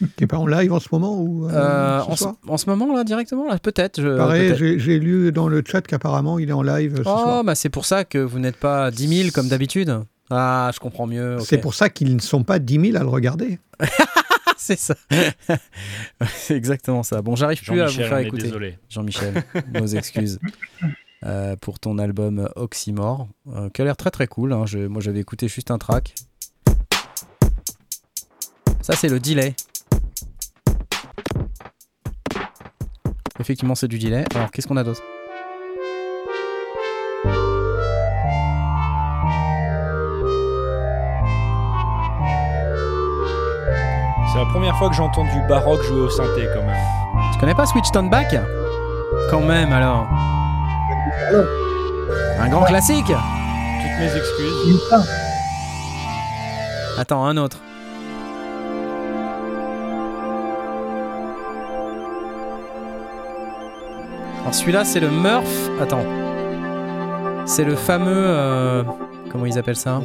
Qui est pas en live en ce moment ou euh, Euh, ce en, ce, soir? en ce moment là, directement là, peut-être. Pareil, j'ai lu dans le chat qu'apparemment il est en live ce Oh, soir. bah c'est pour ça que vous n'êtes pas 10 000 comme d'habitude. Ah, je comprends mieux. C'est pour ça qu'ils ne sont pas 10 000 à le regarder. Ah, c'est ça. c'est exactement ça. Bon, j'arrive plus à vous Jean-Michel, faire écouter. désolé. Jean-Michel, nos excuses euh, pour ton album Oxymore, euh, qui a l'air très très cool. hein. Je- moi j'avais écouté juste un track. Ça c'est le delay. Effectivement c'est du delay. Alors qu'est-ce qu'on a d'autre? C'est la première fois que j'entends du baroque jouer au synthé quand même. Tu connais pas Switch Tone Back? Quand même alors. Un grand classique Toutes mes excuses. Attends, un autre. Alors celui-là, c'est le Murph. Attends. C'est le fameux. euh, Comment ils appellent ça?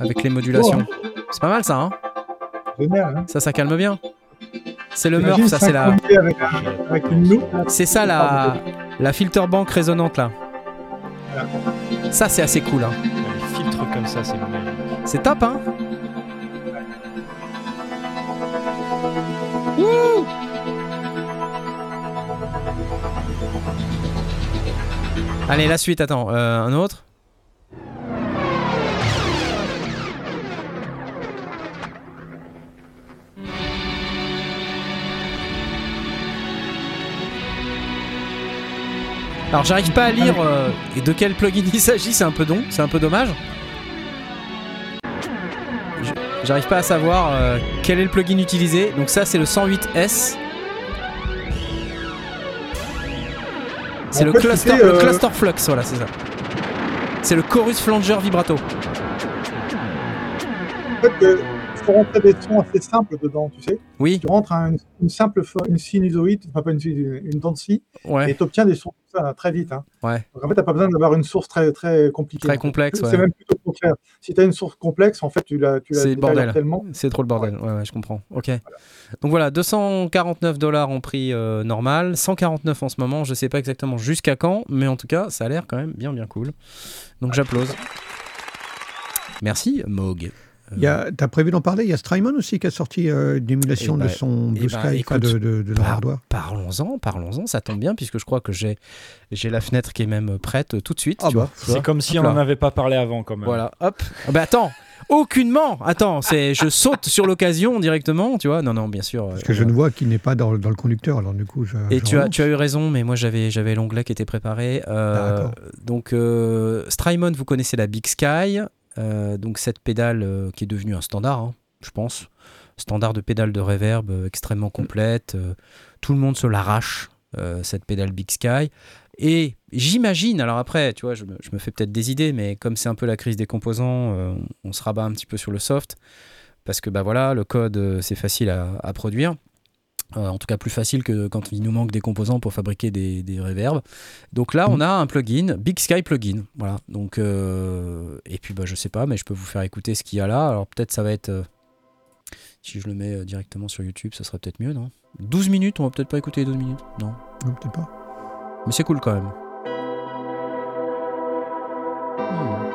Avec les modulations. C'est pas mal ça, hein? Génial, hein? Ça, ça calme bien. C'est le Murph, ça c'est la. C'est ça la, la filter bank résonante là. Ça c'est assez cool. Hein. Les filtres comme ça, c'est. C'est top hein? Allez la suite, attends, euh, un autre Alors j'arrive pas à lire euh, de quel plugin il s'agit, c'est un peu don, c'est un peu dommage. J'arrive pas à savoir euh, quel est le plugin utilisé. Donc ça c'est le 108S. C'est le cluster, le euh, cluster flux, voilà c'est ça. C'est le chorus flanger vibrato. En fait, euh, il faut rentrer des sons assez simples dedans, tu sais. Oui, Tu rentres un- une simple fo- une sinusoïde, enfin pas une, une dent de scie, et tu obtiens des ça très vite. hein. ouais, Donc en fait, tu n'as pas besoin d'avoir une source très, très compliquée. très complexe. C'est ouais. même plutôt le contraire. Si tu as une source complexe, en fait, tu la, tu C'est bordel. tellement. C'est trop le bordel, ouais, je comprends. Ok. Donc voilà, 249 dollars en prix euh, normal, 149 en ce moment, je sais pas exactement jusqu'à quand, mais en tout cas, ça a l'air quand même bien bien cool. Donc j'applause. Merci, Moog. Il y a, t'as prévu d'en parler? Il y a Strymon aussi qui a sorti euh, une émulation Eh de ben, son eh Blue ben, Sky, de, écoute, de, de leur par- hardware. Parlons-en, parlons-en, ça tombe bien puisque je crois que j'ai j'ai la fenêtre qui est même prête euh, tout de suite. Ah tu bah, tu. C'est comme si Hop on n'en avait pas parlé avant quand même. Voilà, hop. Ah bah attends, aucunement. Attends, c'est je saute sur l'occasion directement, tu vois. Non non, bien sûr. Parce que je ne vois qu'il n'est pas dans, dans le conducteur, alors du coup, je. Et je tu as, tu as eu raison, mais moi j'avais j'avais l'onglet qui était préparé. Euh, donc euh, Strymon, vous connaissez la Big Sky, euh, donc cette pédale euh, qui est devenue un standard, hein, je pense, standard de pédale de reverb euh, extrêmement complète. euh, tout le monde se l'arrache euh, cette pédale Big Sky. Et j'imagine, alors après, tu vois, je me, fais peut-être des idées, mais comme c'est un peu la crise des composants, euh, on se rabat un petit peu sur le soft, parce que bah voilà, le code euh, c'est facile à produire. Euh, en tout cas plus facile que quand il nous manque des composants pour fabriquer des, des reverbs. Donc là, on a un plugin, Big Sky Plugin. Voilà. Donc, euh, et puis bah, je sais pas, mais je peux vous faire écouter ce qu'il y a là. Alors peut-être ça va être. euh, si je le mets directement sur YouTube, ça serait peut-être mieux, non? 12 minutes, on va peut-être pas écouter les 12 minutes. Non? Non, peut-être pas. Mais c'est cool quand même. Hmm.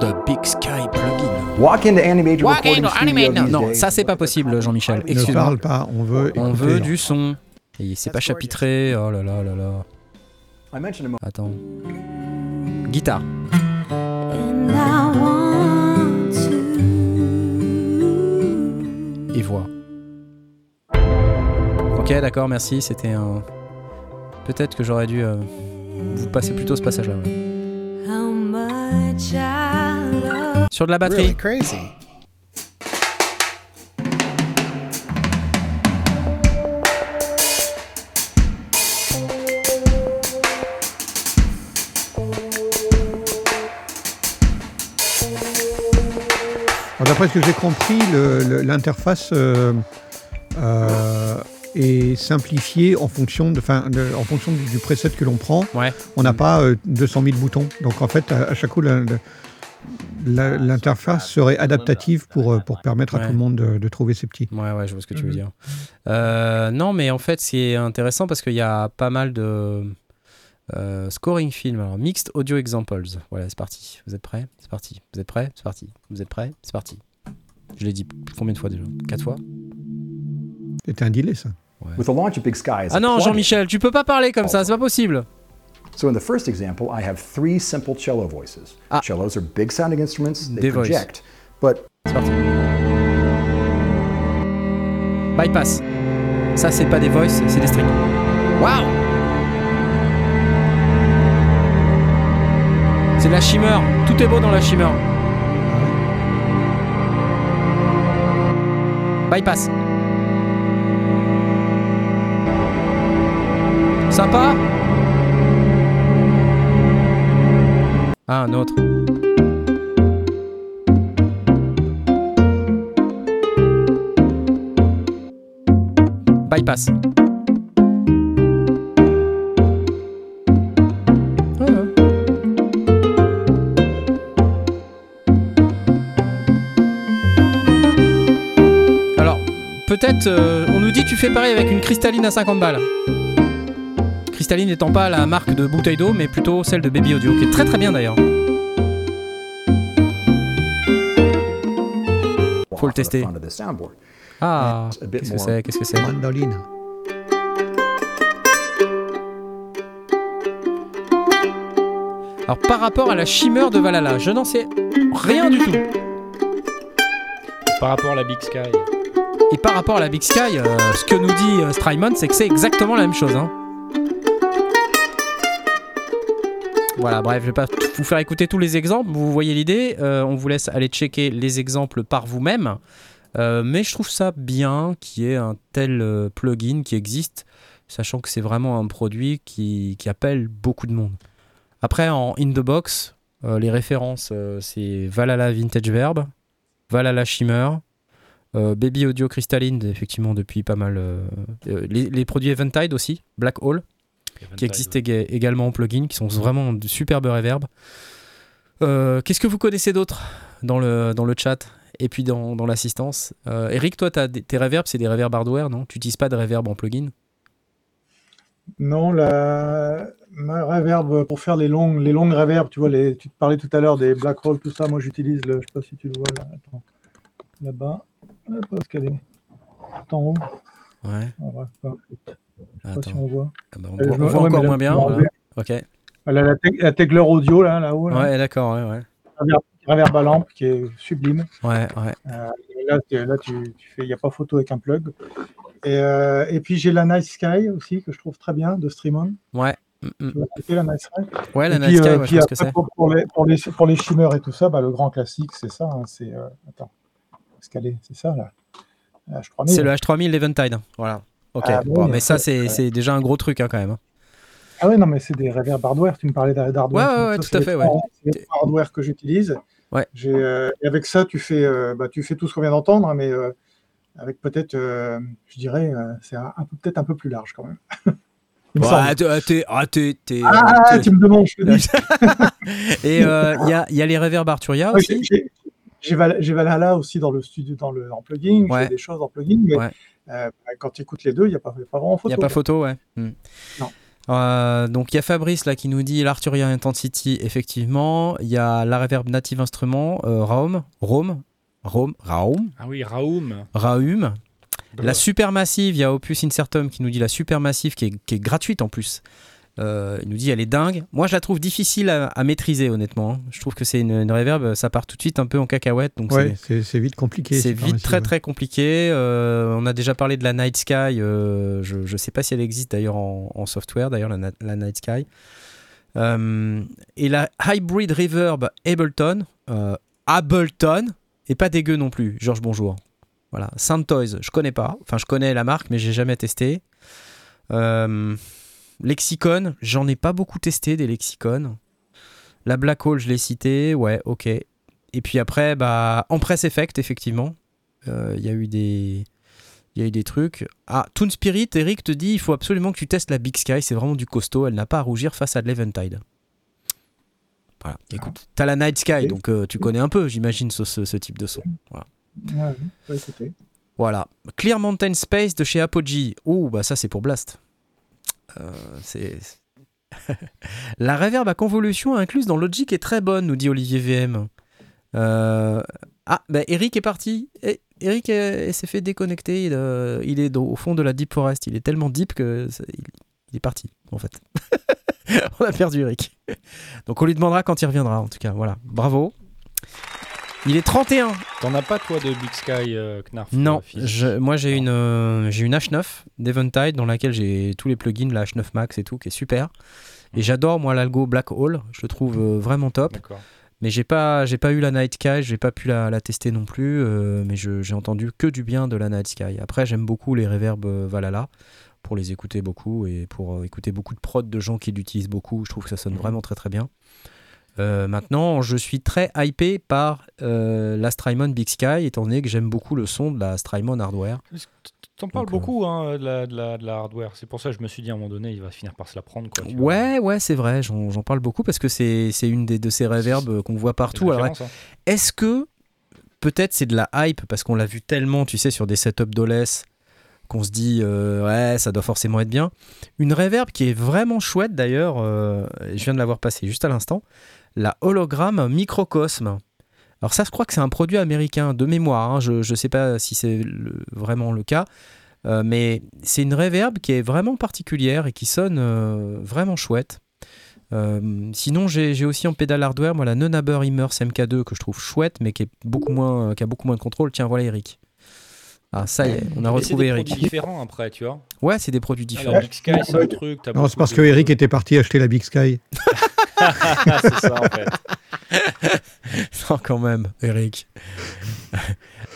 The Big Sky Plugin. Walk into any major Walk into Non, ça c'est pas possible, Jean-Michel. Ne parle pas, on veut. On écouter. veut du son. Et c'est pas chapitré. Oh là là là là. I mentioned a moment Attends. Guitare. Et voix. Ok, d'accord, merci. C'était un. Peut-être que j'aurais dû euh, vous passer plutôt ce passage-là. ouais. Sur de la batterie. really crazy. D'après ce que j'ai compris, l'interface euh, euh, est simplifiée en fonction, de, en fonction du, du preset que l'on prend. Ouais. On n'a pas euh, 200 000 boutons. Donc en fait, à, à chaque coup, la- la- l'interface serait adaptative pour, euh, pour permettre à Ouais. tout le monde de, de trouver ses petits. Ouais, ouais, je vois ce que tu veux Mhm. dire. Euh, non, mais en fait, c'est intéressant parce qu'il y a pas mal de euh, scoring film. Alors, mixed audio examples. Voilà, c'est parti. Vous êtes prêts? C'est parti. Vous êtes prêts? C'est parti. Vous êtes prêts? C'est parti. Je l'ai dit combien de fois déjà? Quatre fois? C'était un delay, ça. As Ah a non. Jean-Michel, tu peux pas parler comme ça, c'est pas possible. So in the first example, I have three simple cello voices. Ah. Cellos are big sounding instruments, they Des voices. project. But C'est parti. Bypass. Ça, c'est pas des voices, c'est des strings. Waouh C'est de la shimmer. Tout est beau dans la shimmer. Bypass. Sympa Ah, un autre. Bypass. Peut-être, euh, on nous dit tu fais pareil avec une cristalline à 50 balles. Cristalline n'étant pas la marque de bouteille d'eau, mais plutôt celle de Baby Audio, qui est très très bien d'ailleurs. Faut le tester. Ah, qu'est-ce que c'est Qu'est-ce que c'est Mandoline. Alors, par rapport à la chimère de Valhalla, je n'en sais rien du tout. Par rapport à la Big Sky. Et par rapport à la Big Sky, euh, ce que nous dit euh, Strymon, c'est que c'est exactement la même chose. hein. Voilà, bref, je vais pas vous faire écouter tous les exemples, vous voyez l'idée. euh, on vous laisse aller checker les exemples par vous-même. Euh, mais je trouve ça bien qu'il y ait un tel euh, plugin qui existe, sachant que c'est vraiment un produit qui, appelle beaucoup de monde. Après, en in the box, les références, c'est Valhalla Vintage Verb, Valhalla Shimmer, Baby Audio Crystalline, effectivement, depuis pas mal. les produits Eventide aussi, Black Hole, qui existent ég- également en plugin, qui sont vraiment de superbes reverb. Euh, Qu'est-ce que vous connaissez d'autre dans le, dans le chat et puis dans, dans l'assistance? Euh, Eric, toi, as des, tes reverbs, c'est des reverbs hardware, non? Tu n'utilises pas de reverb en plugin? Non, la... ma reverb pour faire les longues, les longues reverbs, tu vois, les... tu te parlais tout à l'heure des black rolls, tout ça. Moi, j'utilise le, je sais pas si tu le vois là, attends, là-bas. Est-ce qu'elle est Tout en haut. Ouais. Ah. Je sais pas si on voit. Ah bah, on Euh, voit, je on me- voit ouais, mais encore là, moins bien. voilà. Ok. Elle a la, teg- la Tegler audio là, là-haut. Là. Ouais, d'accord, ouais, ouais. Reverb, reverb à lampe qui est sublime. Ouais, ouais. Euh, là, tu, tu fais, il n'y a pas photo avec un plug. Et, euh, et puis j'ai la Night Sky aussi que je trouve très bien de Streamon. Ouais. Mm, mm. Écouter la Night Sky? Ouais, la Night Sky, euh, je que c'est. pour, pour les, pour, les, pour les shimmers et tout ça, bah, le grand classique, c'est ça. hein, c'est attends, est-ce qu'elle est C'est ça là. La H3000. C'est le H3000 Eventide. Voilà. Ok. Ah, Bon, mais ça, ouais. c'est déjà un gros truc hein, quand même. Ah ouais, non, mais c'est des reverb hardware. Tu me parlais d'hardware. Ouais, ouais, ouais, ça, tout à fait, trois- c'est hardware que j'utilise. Ouais. Euh, et avec ça, tu fais, euh, bah, tu fais tout ce qu'on vient d'entendre, hein, mais euh, avec peut-être, je dirais, c'est un, un peu- peut-être un peu plus large quand même. Ouais, ah, t'es- Ah, t'es- tu me demandes, je te dis. Et il y, a, y a les reverb Arturia Ouais, aussi. j'ai- J'ai Val- j'ai Valhalla aussi dans le studio, dans le en plugin. Ouais. J'ai des choses en plugin, mais Ouais. Euh, quand tu écoutes les deux, il n'y a pas, il y a pas vraiment Il photo. n'y a pas photo, ouais. Hmm. Non. Euh, donc il y a Fabrice là qui nous dit l'Arturia Intensity, effectivement. Il y a la reverb Native Instrument, euh, Raum, Raum, Raum, Raum, Ah oui, Raoum. Raum. La Supermassive, il y a Opus Incertum qui nous dit la Supermassive qui est, qui est gratuite en plus. Euh, il nous dit elle est dingue. Moi, je la trouve difficile à, à maîtriser, honnêtement. Je trouve que c'est une, une reverb, ça part tout de suite un peu en cacahuète. Donc c'est- Ouais, c'est c'est vite compliqué. c'est vite très très compliqué. Euh, on a déjà parlé de la Night Sky. euh, je ne sais pas si elle existe d'ailleurs en, en software, d'ailleurs, la, Night Sky. Et la Hybrid Reverb Ableton, Ableton, et pas dégueu non plus. Georges, bonjour. Voilà. Sound Toys, je connais pas. Enfin, je connais la marque, mais j'ai jamais testé. Euh, Lexicon, j'en ai pas beaucoup testé des Lexicon. La Black Hole, je l'ai cité. Ouais, ok. Et puis après, bah, en Press Effect, effectivement, euh, il y a eu des. Il y a eu des trucs. Ah, Toon Spirit, Eric te dit il faut absolument que tu testes la Big Sky, c'est vraiment du costaud, elle n'a pas à rougir face à de l'Eventide. Voilà, écoute, t'as la Night Sky, donc euh, tu connais un peu, j'imagine, ce, ce- ce type de son. Voilà. Ouais, ouais. Voilà. Clear Mountain Space de chez Apogee. Oh, bah ça c'est pour Blast. Euh, c'est. La reverb à convolution incluse dans Logic est très bonne, nous dit Olivier VM. Euh, Ah, bah Eric est parti. Eh, Eric euh, s'est fait déconnecter. Il, euh, est au fond de la Deep Forest. Il est tellement deep que il, il est parti, en fait. On a perdu Eric. Donc on lui demandera quand il reviendra, en tout cas. Voilà. Bravo. Il est 31. T'en as pas, toi, de Big Sky euh, Knarf euh, Non, je- moi j'ai une, euh, j'ai une H9 d'Eventide dans laquelle j'ai tous les plugins, la H9 Max et tout, qui est super. Et j'adore moi l'algo Black Hole, je le trouve euh, vraiment top. Mais j'ai pas, j'ai pas eu la Night Sky, j'ai pas pu la, la tester non plus, mais j'ai entendu que du bien de la Night Sky. Après j'aime beaucoup les reverbs Valhalla pour les écouter beaucoup et pour écouter beaucoup de prods de gens qui l'utilisent beaucoup. Je trouve que ça sonne vraiment très très bien. Euh, maintenant, je suis très hypé par euh, la Strymon Big Sky, étant donné que j'aime beaucoup le son de la Strymon Hardware. T'en parles euh, beaucoup hein, de, la, de, la, de la hardware. C'est pour ça que je me suis dit à un moment donné, il va finir par se la prendre. Quoi. Ouais, ouais, c'est vrai, j'en parle beaucoup parce que c'est une des, de ces reverbs qu'on voit partout. hein. est-ce que peut-être c'est de la hype parce qu'on l'a vu tellement, tu sais, sur des setups d'OLES qu'on se dit, euh, ouais, ça doit forcément être bien. Une reverb qui est vraiment chouette d'ailleurs, euh, je viens de l'avoir passé juste à l'instant, la hologramme Microcosme. Alors ça, je crois que c'est un produit américain de mémoire, hein, je ne sais pas si c'est vraiment le cas, euh, mais c'est une reverb qui est vraiment particulière et qui sonne euh, vraiment chouette. Euh, sinon, j'ai aussi en pédale hardware moi, la Nonaber Immerse MK2 que je trouve chouette, mais qui, est beaucoup moins, qui a beaucoup moins de contrôle. Tiens, voilà Eric. Ah, ça y est, on a Mais c'est retrouvé des Eric. produits différents après, tu vois. Ouais, c'est des produits Ah, différents. la Big Sky, c'est un truc. Non, c'est parce de- que Eric était parti acheter la Big Sky. c'est ça, en fait. Non, quand même, Eric.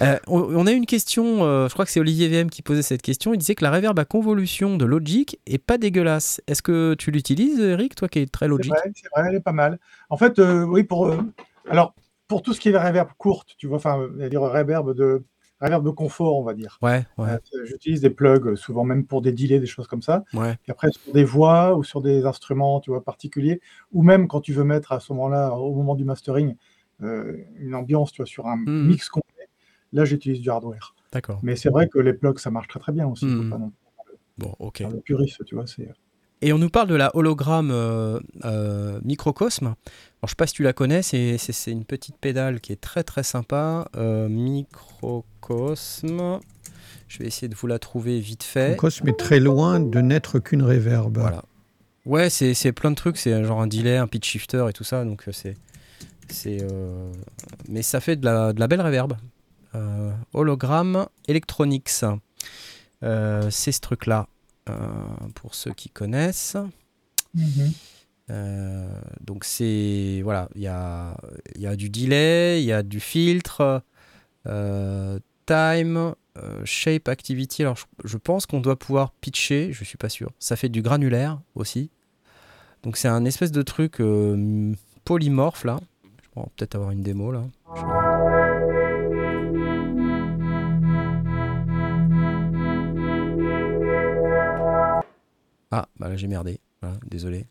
Euh, on, a une question, euh, je crois que c'est Olivier VM qui posait cette question. Il disait que la reverb à convolution de Logic est pas dégueulasse. Est-ce que tu l'utilises, Eric, toi qui es très Logic c'est vrai, elle est pas mal. En fait, euh, oui, pour, euh, alors, pour tout ce qui est reverb courte, tu vois, enfin, dire reverb de, reverb de confort, on va dire. Ouais, ouais, Euh, J'utilise des plugs, euh, souvent même pour des delays, des choses comme ça. ouais. Puis après, sur des voix ou sur des instruments, tu vois, particuliers, ou même quand tu veux mettre à ce moment-là, au moment du mastering, euh, une ambiance, tu vois, sur un Mhm. mix complet, là, j'utilise du hardware. D'accord. Mais c'est vrai que les plugs, ça marche très très bien aussi. Pas non Bon, ok. le puriste, tu vois, c'est... Et on nous parle de la hologramme euh, euh, Microcosme. Alors, je sais pas si tu la connais, c'est, une petite pédale qui est très très sympa. Euh, Microcosme. Je vais essayer de vous la trouver vite fait. Cosme est très loin de n'être qu'une réverb. Voilà. Ouais, c'est, plein de trucs. C'est genre un delay, un pitch shifter et tout ça. Donc euh, c'est. c'est euh, Mais ça fait de la, de la belle reverb. Euh, hologramme Electronics. C'est ce truc-là. Euh, pour ceux qui connaissent. Mhm. Euh, donc c'est voilà, il y a, y a du delay, il y a du filtre, euh, time, euh, shape activity. Alors je, je pense qu'on doit pouvoir pitcher, je suis pas sûr. Ça fait du granulaire aussi. Donc c'est un espèce de truc polymorphe là. On va peut-être avoir une démo là. Je- Ah, bah là j'ai merdé. Voilà, désolé.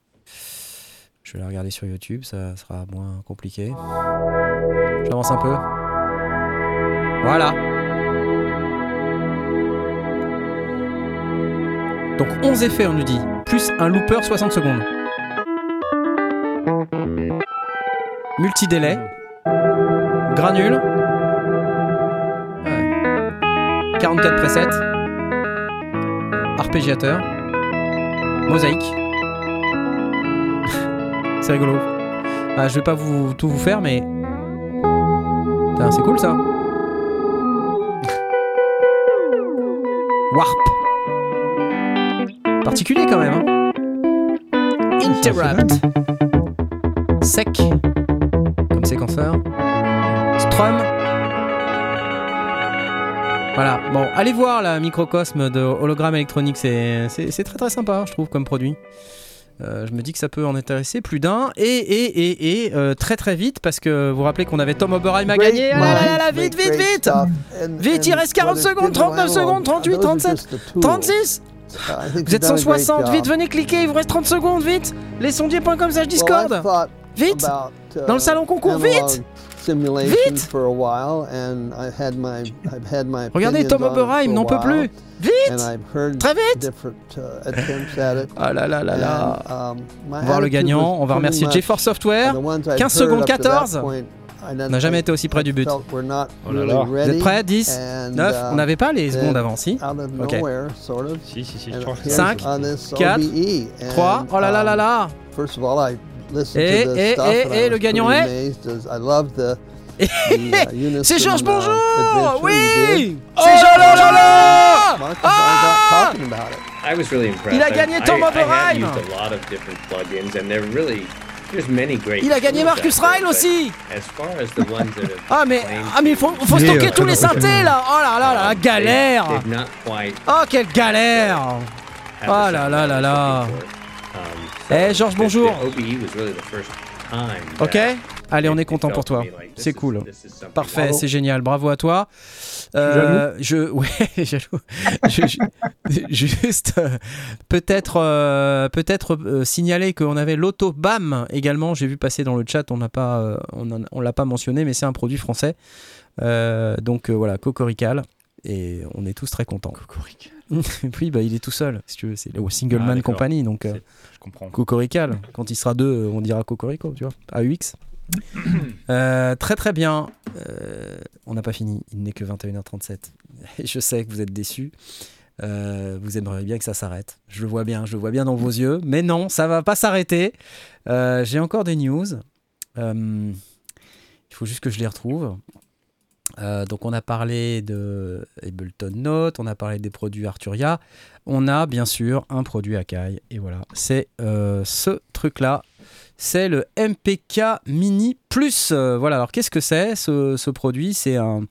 Je vais la regarder sur YouTube, ça sera moins compliqué. J'avance un peu. Voilà. Donc 11 effets, on nous dit. Plus un looper 60 secondes. Multi-délai. Granule. Ouais. 44 presets. Arpégiateur. Mosaïque. C'est rigolo. Ah, je vais pas vous, tout vous faire, mais. Putain, c'est cool ça. Warp. Particulier quand même. Hein. Interrupt. Sec. Comme séquenceur. Strum. Voilà, bon, allez voir la microcosme de hologramme électronique, c'est très très sympa, je trouve, comme produit. Euh, je me dis que ça peut en intéresser plus d'un. Et, et, et, et euh, très très vite, parce que vous vous rappelez qu'on avait Tom Oberheim à gagner. Ah là là là, vite, vite, vite. Vite, il reste 40 secondes, 39 secondes, 38, 37, 36 Vous êtes 160, vite, venez cliquer, il vous reste 30 secondes, vite. Les sondiers.com slash Discord. Vite. Dans le salon concours, vite Vite! Regardez, Tom Oberheim n'en peut plus. Vite! Très vite! Ah là là là là. Voir le gagnant, on va remercier GeForce Software. 15 secondes 14. On n'a jamais été aussi près du but. Oh là là. Vous êtes prêts? 10 9 On n'avait pas les secondes avant, si? Ok. Si, si, si, je crois que Cinq, quatre, 3, oh là là là là Et, Et- et- et- et le gagnant est C'est Georges Bonjour Oui C'est Georges Bonjour Ah I was really impressed. Il a I- gagné Tom Oberheim. used a lot of different plugins, and they're really there's many great. Il a gagné Marcus Ryle aussi. As far as the ones that have Ah mais, ah mais faut, faut stocker tous les synthés là. Oh là là là, um, galère. Oh quelle galère. Oh là là là là. Eh, so Georges, bonjour. the OBE was really the first time Ok Allez, on est content pour to toi. C'est cool. this is something Parfait, c'est génial, bravo à toi. Euh, je, ouais, jaloux. Je- je- juste, euh, peut-être, euh, peut-être euh, signaler qu'on avait l'autobam également. J'ai vu passer dans le chat, on n'a pas, euh, on, en- on l'a pas mentionné, mais c'est un produit français. Euh, donc euh, voilà, Cocorical. Et on est tous très contents. Cocorical. oui, bah il est tout seul, si tu veux. C'est le Single Ah, Man d'accord. Company, donc euh, Je comprends. Cocorical. Quand il sera deux, on dira Cocorico, tu vois. AUX. Euh, très très bien. Euh, on n'a pas fini. Il n'est que 21h37. Et je sais que vous êtes déçus. Euh, vous aimeriez bien que ça s'arrête. Je le vois bien, je le vois bien dans vos yeux. Mais non, ça va pas s'arrêter. J'ai encore des news. Il faut juste que je les retrouve. Euh, donc on a parlé de Ableton Note, on a parlé des produits Arturia, on a bien sûr un produit Akai, et voilà, c'est euh, ce truc-là, c'est le MPK Mini Plus. Euh, voilà, alors qu'est-ce que c'est ce, ce produit? C'est un,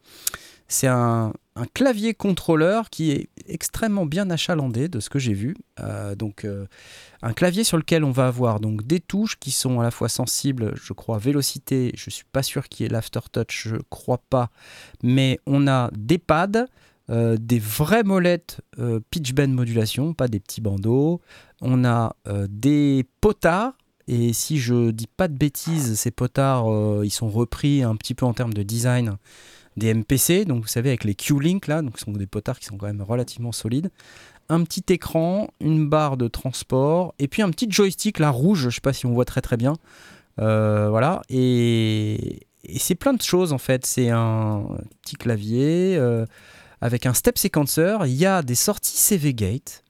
c'est un, un clavier contrôleur qui est extrêmement bien achalandé de ce que j'ai vu. Euh, donc euh, un clavier sur lequel on va avoir donc des touches qui sont à la fois sensibles, je crois, vélocité, je suis pas sûr qu'il y ait l'aftertouch, je crois pas, mais on a des pads, euh, des vraies molettes pitch bend modulation, pas des petits bandeaux. On a des potards. Et si je dis pas de bêtises, ces potards, ils sont repris un petit peu en termes de design des MPC, donc vous savez avec les Q-Link là, donc ce sont des potards qui sont quand même relativement solides. Un petit écran, une barre de transport, et puis un petit joystick là rouge, je sais pas si on voit très très bien. Euh, voilà, et, et c'est plein de choses en fait. C'est un petit clavier euh, avec un step sequencer. Il y a des sorties CV Gate.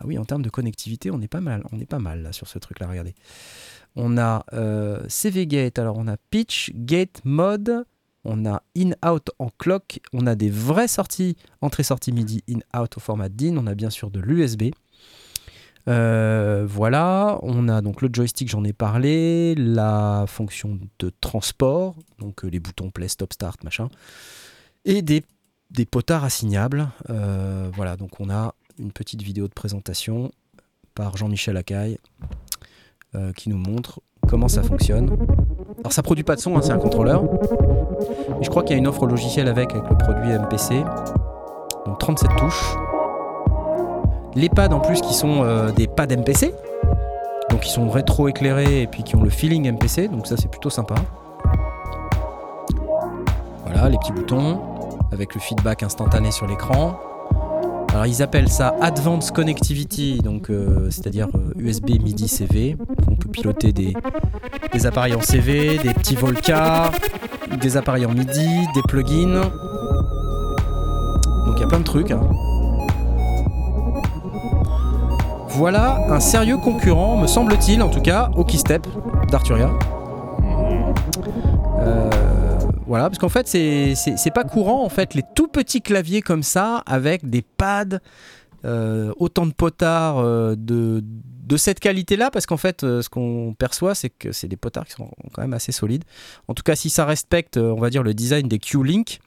Ah oui, en termes de connectivité, on est pas mal. On est pas mal là sur ce truc là. Regardez. On a euh, CV Gate. Alors on a pitch, gate, mode. On a in-out en clock. On a des vraies sorties entrée-sortie MIDI in-out au format DIN. On a bien sûr de l'USB. Euh, voilà, on a donc le joystick, j'en ai parlé, la fonction de transport, donc euh, les boutons play, stop, start, machin, et des, potards assignables. Euh, voilà, donc on a une petite vidéo de présentation par Jean-Michel Acaille qui nous montre comment ça fonctionne. Alors ça produit pas de son, hein, c'est un contrôleur. Et je crois qu'il y a une offre logicielle avec, avec le produit MPC. Donc 37 touches. Les pads en plus qui sont euh, des pads MPC. Donc qui sont rétro-éclairés et puis qui ont le feeling MPC. Donc ça c'est plutôt sympa. Voilà les petits boutons avec le feedback instantané sur l'écran. Alors ils appellent ça Advanced Connectivity, donc euh, c'est-à-dire euh, USB MIDI CV. On peut piloter des, des appareils en CV, des petits Volca, des appareils en MIDI, des plugins. Donc il y a plein de trucs. hein. Voilà un sérieux concurrent, me semble-t-il, en tout cas, au Keystep. d'Arturia. Euh, voilà, parce qu'en fait, c'est- c'est c'est pas courant, en fait, les tout petits claviers comme ça, avec des pads, euh, autant de potards euh, de, de cette qualité-là, parce qu'en fait, euh, ce qu'on perçoit, c'est que c'est des potards qui sont quand même assez solides. En tout cas, si ça respecte, on va dire, le design des Q-Link,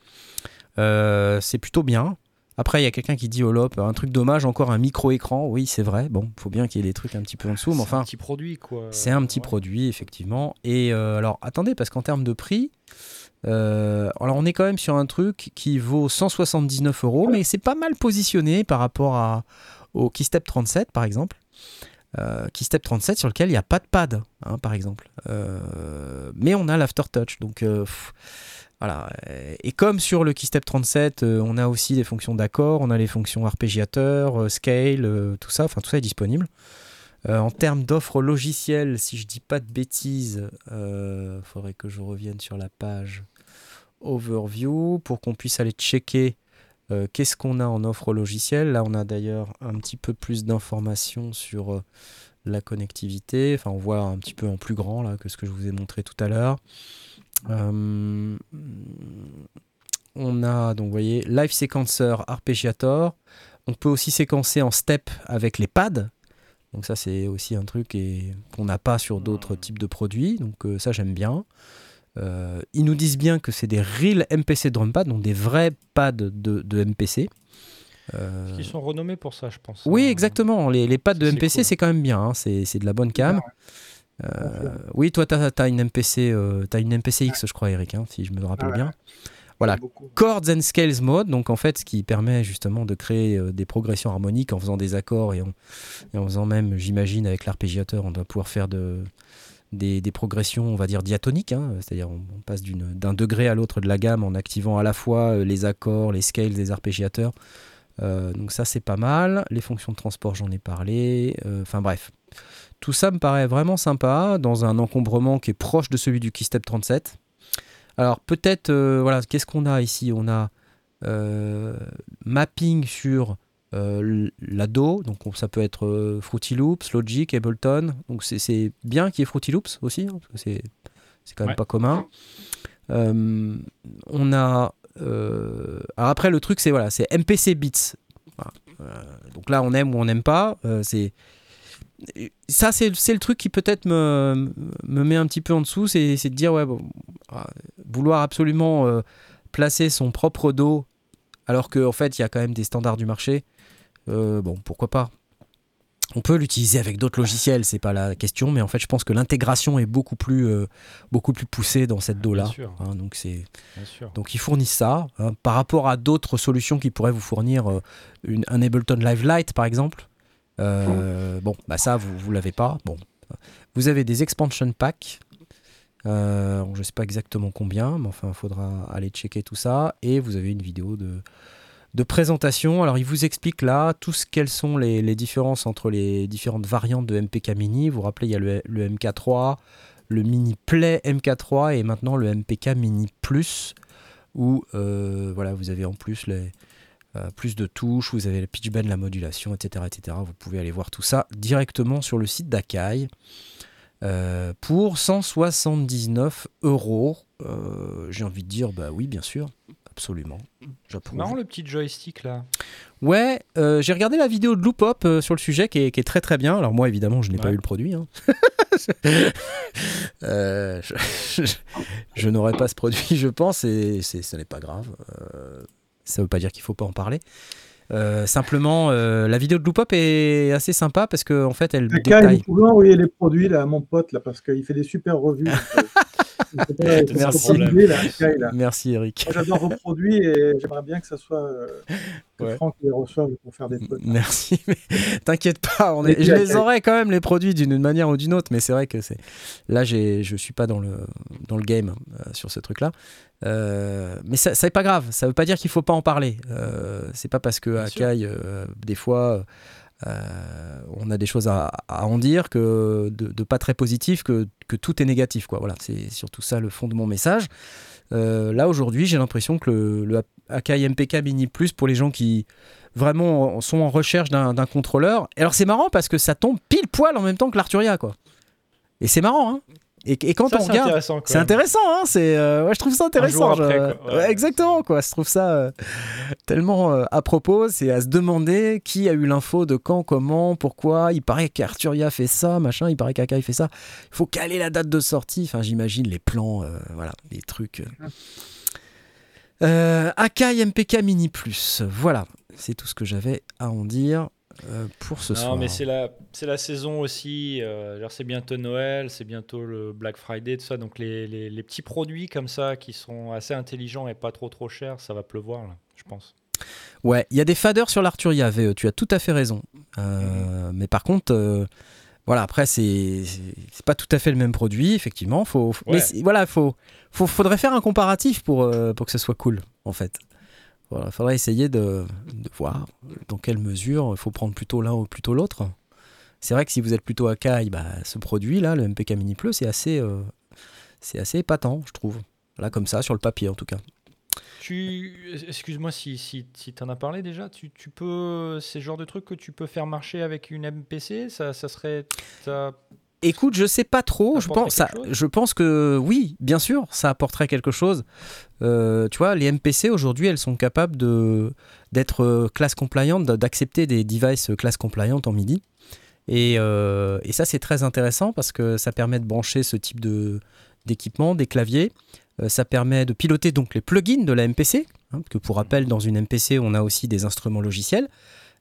c'est plutôt bien. Après, il y a quelqu'un qui dit au LOP, un truc dommage, encore un micro-écran. Oui, c'est vrai. Bon, faut bien qu'il y ait des trucs un petit peu en dessous, mais C'est enfin. un petit produit, quoi. C'est un petit Ouais. produit, effectivement. Et alors, attendez, parce qu'en termes de prix, euh, alors on est quand même sur un truc qui vaut 179 euros, mais c'est pas mal positionné par rapport à, au Keystep 37, par exemple. Euh, Keystep 37 sur lequel il n'y a pas de pad, hein, par exemple. Euh, mais on a l'aftertouch, donc voilà. Et comme sur le Keystep 37, euh, on a aussi des fonctions d'accord, on a les fonctions arpégiateur, scale, tout ça, enfin tout ça est disponible. En termes d'offres logicielles, si je dis pas de bêtises, il faudrait que je revienne sur la page overview pour qu'on puisse aller checker euh, qu'est-ce qu'on a en offre logicielle. Là, on a d'ailleurs un petit peu plus d'informations sur euh, la connectivité. Enfin, on voit un petit peu en plus grand là que ce que je vous ai montré tout à l'heure. Euh, on a donc, vous voyez, Live Sequencer Arpeggiator. On peut aussi séquencer en step avec les pads. Donc ça c'est aussi un truc qu'on n'a pas sur d'autres types de produits. Donc ça j'aime bien. Euh, ils nous disent bien que c'est des real MPC drum pads, donc des vrais pads de, de MPC. Euh, Ils sont renommés pour ça, je pense. oui, hein. exactement. Les, les pads de C'est MPC, cool. c'est quand même bien. hein. C'est c'est de la bonne cam. Euh, oui, toi, tu as, une MPC, euh, t'as une MPCX, je crois, Eric, hein, si je me rappelle ouais. bien. Voilà. Chords and Scales Mode, donc en fait, ce qui permet justement de créer euh, des progressions harmoniques en faisant des accords et en, et en faisant même, j'imagine, avec l'arpégiateur, on doit pouvoir faire de, des, progressions, on va dire, diatoniques. hein. C'est-à-dire, on, passe d'un degré à l'autre de la gamme en activant à la fois euh, les accords, les scales des arpégiateurs. Euh, donc ça, c'est pas mal. Les fonctions de transport, j'en ai parlé. Euh, Enfin bref. Tout ça me paraît vraiment sympa dans un encombrement qui est proche de celui du Keystep 37. Alors peut-être, voilà, qu'est-ce qu'on a ici? On a mapping sur euh, l- la DO, donc on- ça peut être euh, Fruity Loops, Logic, Ableton. Donc c'est- bien qu'il y ait Fruity Loops aussi, hein, parce que c'est quand même Ouais. pas commun. Euh, on a. euh, alors après, le truc, c'est voilà, c'est MPC Beats. Voilà. Euh, donc là, on aime ou on n'aime pas. c'est ça, c'est le truc qui peut-être me, me met un petit peu en dessous, c'est de dire, ouais, bon, ah, vouloir absolument placer son propre dos, alors qu'en en fait, il y a quand même des standards du marché, euh, bon, pourquoi pas on peut l'utiliser avec d'autres logiciels, c'est pas la question, mais en fait, je pense que l'intégration est beaucoup plus, euh, beaucoup plus poussée dans cette sûr. hein, donc, c'est donc ils fournissent ça hein, par rapport à d'autres solutions qui pourraient vous fournir euh, une, un Ableton Live Lite par exemple. Bon, bah ça vous vous l'avez pas. Bon, vous avez des expansion packs. Euh, je sais pas exactement combien, mais enfin il faudra aller checker tout ça. Et vous avez une vidéo de présentation. Alors il vous explique là tout ce quelles sont les, différences entre les différentes variantes de MPK Mini. Vous vous rappelez, il y a le, le MK3, le Mini Play MK3 et maintenant le MPK Mini Plus où euh, voilà, vous avez en plus euh, plus de touches, vous avez le pitch bend, la modulation, etc., etc. Vous pouvez aller voir tout ça directement sur le site d'Akai euh, pour 179 euros. Euh, J'ai envie de dire, bah oui, bien sûr, absolument. Marrant le petit joystick là. Ouais, euh, j'ai regardé la vidéo de Loopop euh, sur le sujet qui est, qui est très très bien. Alors moi évidemment je n'ai pas eu le produit. hein. Euh, je je- je n'aurai pas ce produit je pense et ce n'est pas grave. Ça ne veut pas dire qu'il faut pas en parler. Euh, simplement euh, la vidéo de Loopop est assez sympa parce qu'en en fait elle Aka, détaille. pouvez envoyer les produits là, à mon pote là, parce qu'il fait des super revues. euh, Merci. là, Aka, là. Merci Eric. J'adore vos produits et j'aimerais bien que ça soit euh, que Ouais. Franck les reçoive pour faire des potes. Merci, mais t'inquiète pas, on est- je les aurai quand même les produits d'une manière ou d'une autre, mais c'est vrai que c'est là je suis pas dans le dans le game euh, sur ce truc là, mais ça c'est pas grave, ça veut pas dire qu'il faut pas en parler. Euh, c'est pas parce que Bien à sûr. Kai euh, des fois euh, on a des choses à, à en dire que de, de pas très positif que, que tout est négatif quoi. Voilà, c'est surtout ça le fond de mon message. Euh, là aujourd'hui, j'ai l'impression que le, le Akai MPK Mini Plus pour les gens qui vraiment sont en recherche d'un contrôleur. Et alors c'est marrant parce que ça tombe pile poil en même temps que l'Arturia quoi. Et c'est marrant hein. Et, et quand Ça, on regarde, c'est intéressant, hein, c'est, euh, ouais, je trouve ça intéressant. jour après, je- quoi. Ouais, Ouais. exactement, quoi. Je trouve ça euh, tellement euh, à propos. C'est à se demander qui a eu l'info de quand, comment, pourquoi. Il paraît qu'Arturia fait ça, machin. Il paraît qu'Akai fait ça. Il faut caler la date de sortie. Enfin, j'imagine les plans, euh, voilà, les trucs. euh. Euh, Akai MPK Mini Plus. Voilà, c'est tout ce que j'avais à en dire euh, pour ce non, soir. mais c'est la, c'est la saison aussi. euh, c'est bientôt Noël, c'est bientôt le Black Friday, tout ça. Donc les, les- les petits produits comme ça qui sont assez intelligents et pas trop trop chers, ça va pleuvoir là, je pense. Ouais, il y a des faders sur l'Arturia VE, tu as tout à fait raison. Euh, Mais par contre, euh, voilà, après, c'est pas tout à fait le même produit, effectivement. Faut, faut- Ouais. Mais voilà, faut, faut, faudrait faire un comparatif pour, euh, pour que ce soit cool, en fait. Voilà, faudrait essayer de, voir dans quelle mesure il faut prendre plutôt l'un ou plutôt l'autre. C'est vrai que si vous êtes plutôt Akai, bah, ce produit-là, le MPK Mini Plus, c'est assez, euh, assez épatant, je trouve. Là, comme ça, sur le papier, en tout cas. Tu, excuse-moi si, si, si tu en as parlé déjà, tu, tu peux, c'est le genre de truc que tu peux faire marcher avec une MPC, ça, ça serait, Écoute, je sais pas trop. Je pense, ça- quelque chose je pense que oui, bien sûr, ça apporterait quelque chose. Euh, tu vois, les MPC aujourd'hui, elles sont capables de d'être euh, class compliant, d- d'accepter des devices euh, class compliant en MIDI. Et, euh, et ça, c'est très intéressant parce que ça permet de brancher ce type de d'équipement, des claviers. Euh, ça permet de piloter donc les plugins de la MPC. hein, parce que pour rappel, dans une MPC, on a aussi des instruments logiciels.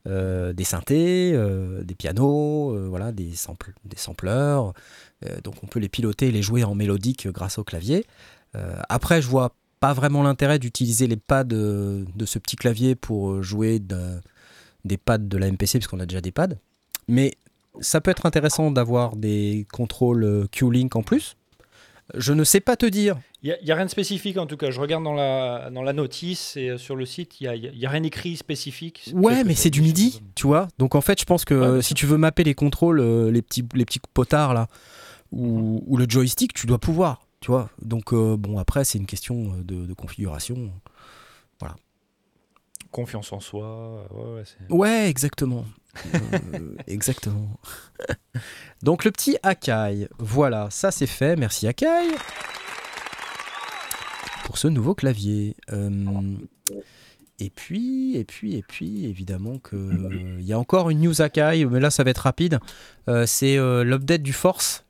Euh, des synthés, euh, des pianos, euh, voilà, des, samples, des sampleurs. Donc on peut les piloter et les jouer en mélodique grâce au clavier. Après, je vois pas vraiment l'intérêt d'utiliser les pads de ce petit clavier pour jouer de- des pads de la MPC, parce qu'on a déjà des pads. Mais ça peut être intéressant d'avoir des contrôles Q-Link en plus. Je ne sais pas te dire. Il n'y a, rien de spécifique en tout cas. Je regarde dans la, dans la notice et euh, sur le site, il n'y a, a rien écrit spécifique. Ouais, mais c'est du MIDI, tu vois. Donc en fait, je pense que Ouais, euh, si tu veux mapper les contrôles, euh, les petits, les petits potards là, ou, ou le joystick, tu dois pouvoir, tu vois. Donc euh, bon, après, c'est une question de, de configuration. Confiance en soi. Ouais, ouais, c'est- Ouais, exactement. Euh, exactement. Donc le petit Akai, voilà, ça c'est fait. Merci Akai pour ce nouveau clavier. Euh, et puis, et puis, et puis, évidemment que euh, il y a encore une news Akai, mais là ça va être rapide. Euh, c'est euh, l'update du Force.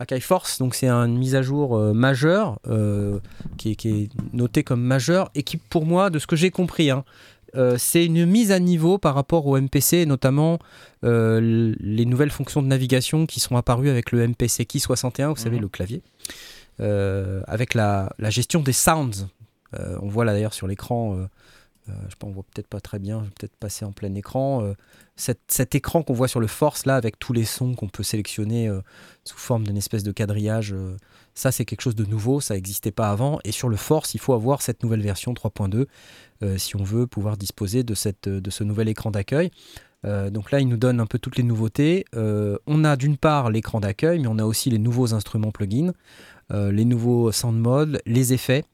Akai Force, donc c'est une mise à jour euh, majeure euh, qui, est, qui est notée comme majeure et qui, pour moi, de ce que j'ai compris, hein, euh, c'est une mise à niveau par rapport au MPC, notamment les nouvelles fonctions de navigation qui sont apparues avec le MPC Key 61, vous savez, Mhm. le clavier, avec la, la gestion des sounds. On voit là d'ailleurs sur l'écran, je sais pas, on voit peut-être pas très bien, je vais peut-être passer en plein écran. Cet, écran qu'on voit sur le Force là, avec tous les sons qu'on peut sélectionner euh, sous forme d'une espèce de quadrillage, euh, ça c'est quelque chose de nouveau, ça n'existait pas avant. Et sur le Force, il faut avoir cette nouvelle version 3.2 euh, si on veut pouvoir disposer de, de ce nouvel écran d'accueil. Donc là, il nous donne un peu toutes les nouveautés. On a d'une part l'écran d'accueil, mais on a aussi les nouveaux instruments plugins, les nouveaux sound modes, les effets,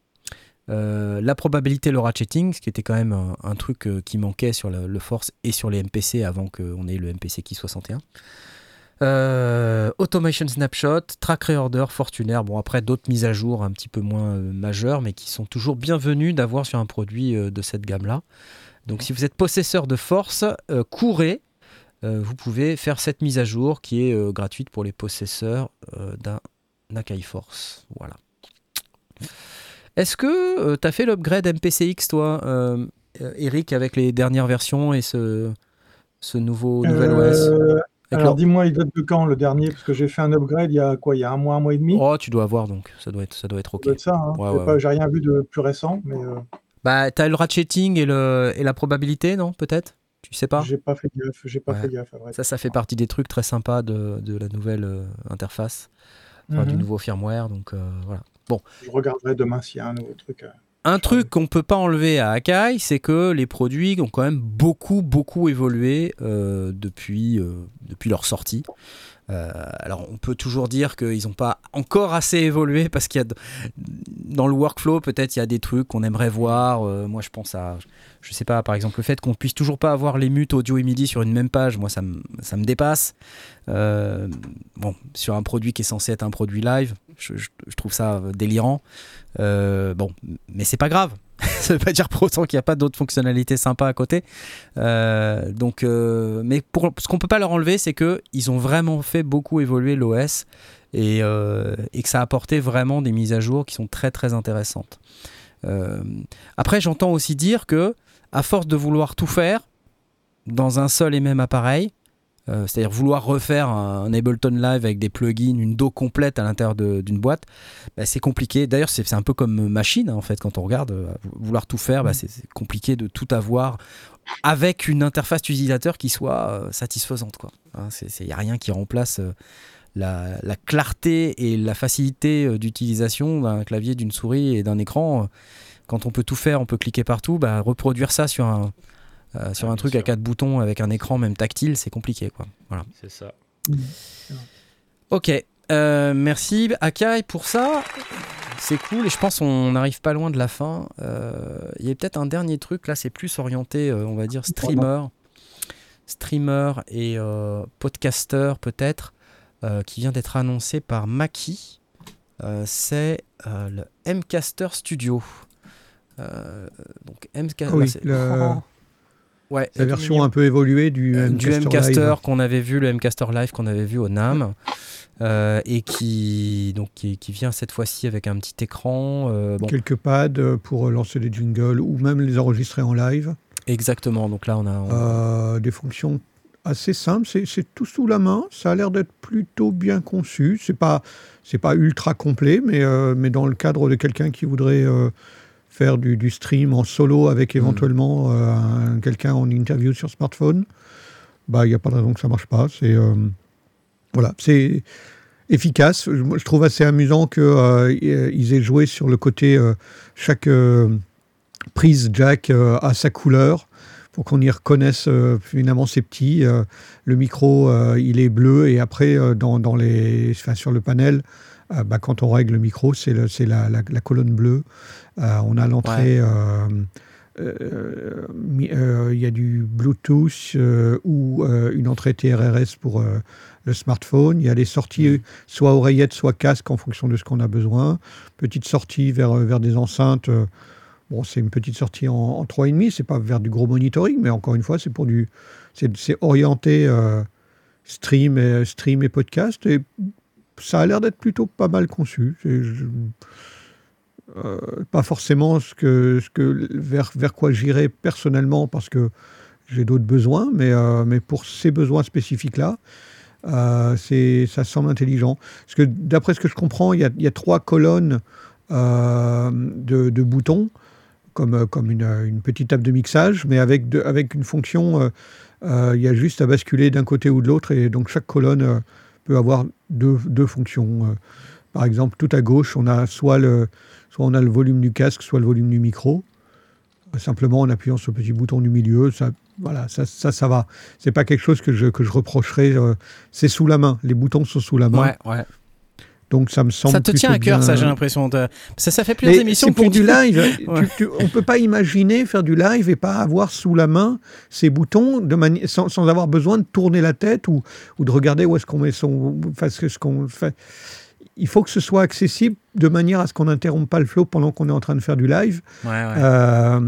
euh, la probabilité le ratcheting, ce qui était quand même un, truc euh, qui manquait sur le, Force et sur les MPC avant qu'on ait le MPC Key 61. Euh, Automation Snapshot, Track Reorder, Fortuner, bon après d'autres mises à jour un petit peu moins euh, majeures, mais qui sont toujours bienvenues d'avoir sur un produit de cette gamme-là. Donc si vous êtes possesseur de force, courez, vous pouvez faire cette mise à jour qui est gratuite pour les possesseurs d'un Akai Force. Voilà. Est-ce que tu as fait l'upgrade MPCX toi, euh, euh, Eric, avec les dernières versions et ce, ce nouveau nouvel OS Euh, Avec alors dis-moi, il date de quand le dernier? Parce que j'ai fait un upgrade il y a quoi Il y a un mois, un mois et demi? Oh, tu dois avoir donc, ça doit être, ça doit être ok. Ça doit être ça. hein. Ouais, ouais, ouais. J'ai rien vu de plus récent, mais euh, Bah, t'as le ratcheting et, le, et la probabilité, non Peut-être? Tu sais pas? J'ai pas fait gaffe. J'ai pas Ouais. fait gaffe. vrai Ça, ça fait partie des trucs très sympas de, de la nouvelle euh, interface, enfin, du Mhm. nouveau firmware. Donc euh, voilà. Je regarderai demain s'il y a un nouveau truc. euh. Un truc qu'on peut pas enlever à Akai, c'est que les produits ont quand même beaucoup, beaucoup évolué euh, depuis, euh, depuis leur sortie. Euh, alors on peut toujours dire qu'ils n'ont pas encore assez évolué parce qu'il y a dans le workflow peut-être il y a des trucs qu'on aimerait voir. Euh, moi je pense à, je sais pas, par exemple le fait qu'on puisse toujours pas avoir les mutes audio et MIDI sur une même page, moi ça me, dépasse. Euh, bon, sur un produit qui est censé être un produit live, je, trouve ça délirant. Bon, mais c'est pas grave. ça veut pas dire pour autant qu'il n'y a pas d'autres fonctionnalités sympas à côté. Euh, donc, euh, mais pour, ce qu'on peut pas leur enlever, c'est que ils ont vraiment fait beaucoup évoluer l'OS et, euh, et que ça a apporté vraiment des mises à jour qui sont très très intéressantes. Après, j'entends aussi dire que à force de vouloir tout faire dans un seul et même appareil, euh, c'est-à-dire vouloir refaire un, un Ableton Live avec des plugins, une dos complète à l'intérieur d'une boîte, bah, c'est compliqué. D'ailleurs, c'est un peu comme machine, hein, en fait, quand on regarde, euh, vouloir tout faire, bah, c'est c'est compliqué de tout avoir avec une interface utilisateur qui soit euh, satisfaisante. Hein, Il n'y a rien qui remplace la, la clarté et la facilité d'utilisation d'un clavier, d'une souris et d'un écran. Quand on peut tout faire, on peut cliquer partout, bah, reproduire ça sur un, euh, sur Ah, un bien truc sûr. à quatre boutons avec un écran même tactile, c'est compliqué. Quoi. Voilà. C'est ça. Ok, euh, merci Akai pour ça. C'est cool et je pense qu'on n'arrive pas loin de la fin. Euh, Il y a peut-être un dernier truc, là c'est plus orienté, euh, on va dire, streamer. Streamer et euh, podcaster peut-être, euh, qui vient d'être annoncé par Maki. Euh, c'est euh, le Mcaster Studio. Euh, donc Mca- Oui, là, c'est- le- ouais, la version un peu évoluée du euh, du Mcaster qu'on avait vu, le Mcaster Live qu'on avait vu au NAM, euh, et qui, donc, qui, qui vient cette fois-ci avec un petit écran. euh, bon, Quelques pads euh, pour lancer des jingles ou même les enregistrer en live. exactement. Donc là, on a. on- Euh, des fonctions assez simples, c'est tout sous la main. Ça a l'air d'être plutôt bien conçu. C'est pas pas ultra complet, mais mais dans le cadre de quelqu'un qui voudrait faire du, du stream en solo avec Mm. éventuellement euh, un- quelqu'un en interview sur smartphone, bah il n'y a pas de raison que ça marche pas. C'est euh, voilà, c'est efficace. Je, trouve assez amusant qu'ils aient joué sur le côté euh, chaque euh, prise jack euh, a sa couleur pour qu'on y reconnaisse euh, finalement ces petits. euh, le micro, euh, il est bleu et après euh, dans, dans les, enfin, sur le panel, euh, bah, quand on règle le micro, c'est la, la- la colonne bleue. Euh, on a l'entrée. euh, il y a du Bluetooth ou une entrée TRRS pour le smartphone. Il y a les sorties soit oreillettes, soit casque en fonction de ce qu'on a besoin. Petite sortie vers, vers des enceintes. bon, c'est une petite sortie en, en 3,5. C'est pas vers du gros monitoring, mais encore une fois, c'est pour du. C'est c'est orienté euh, stream, et, stream et podcast. Et ça a l'air d'être plutôt pas mal conçu. Euh, pas forcément ce que, ce que, vers, vers quoi j'irais personnellement parce que j'ai d'autres besoins, mais, euh, mais pour ces besoins spécifiques-là, euh, ça semble intelligent. Parce que d'après ce que je comprends, il y a, y a trois colonnes de, de boutons, comme, comme une, une petite table de mixage, mais avec, de- avec une fonction, il y a juste à basculer d'un côté ou de l'autre, et donc chaque colonne peut avoir deux, deux fonctions. Euh, Par exemple, tout à gauche, on a soit le, soit on a le volume du casque, soit le volume du micro. Euh, Simplement en appuyant sur le petit bouton du milieu, ça, voilà, ça, ça, ça va. Pas quelque chose que je, que je reprocherais. euh, c'est sous la main. Les boutons sont sous la main. Donc ça me semble. Ça te tient à cœur, bien- ça, j'ai l'impression. de- Ça, ça fait plusieurs mais émissions c'est pour tu du live. Ouais. Tu- tu- on peut pas imaginer faire du live et pas avoir sous la main ces boutons de mani- sans, sans avoir besoin de tourner la tête ou, ou de regarder où est-ce qu'on met son. Enfin, ce qu'on fait. Il faut que ce soit accessible de manière à ce qu'on n'interrompe pas le flow pendant qu'on est en train de faire du live. Ouais, ouais. Euh,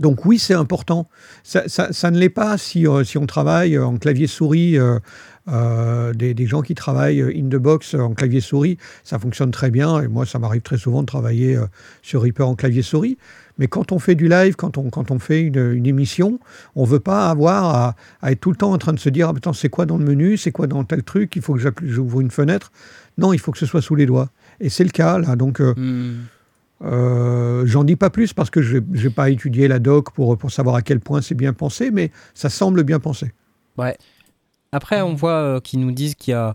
donc oui, c'est important. Ça, ça- ça ne l'est pas si, euh, si on travaille en clavier souris. euh, euh, des, des gens qui travaillent in the box en clavier souris, ça fonctionne très bien. Et moi, ça m'arrive très souvent de travailler euh, sur Reaper en clavier souris. Mais quand on fait du live, quand on, quand on fait une, une émission, on veut pas avoir à, à être tout le temps en train de se dire ah, c'est quoi dans le menu, c'est quoi dans tel truc, il faut que j'ouvre une fenêtre. Non, il faut que ce soit sous les doigts. Et c'est le cas là. Donc euh, Hmm. euh, J'en dis pas plus parce que je n'ai pas étudié la doc pour, pour savoir à quel point c'est bien pensé, mais ça semble bien pensé. Ouais. Après, on voit euh, qu'ils nous disent qu'il y a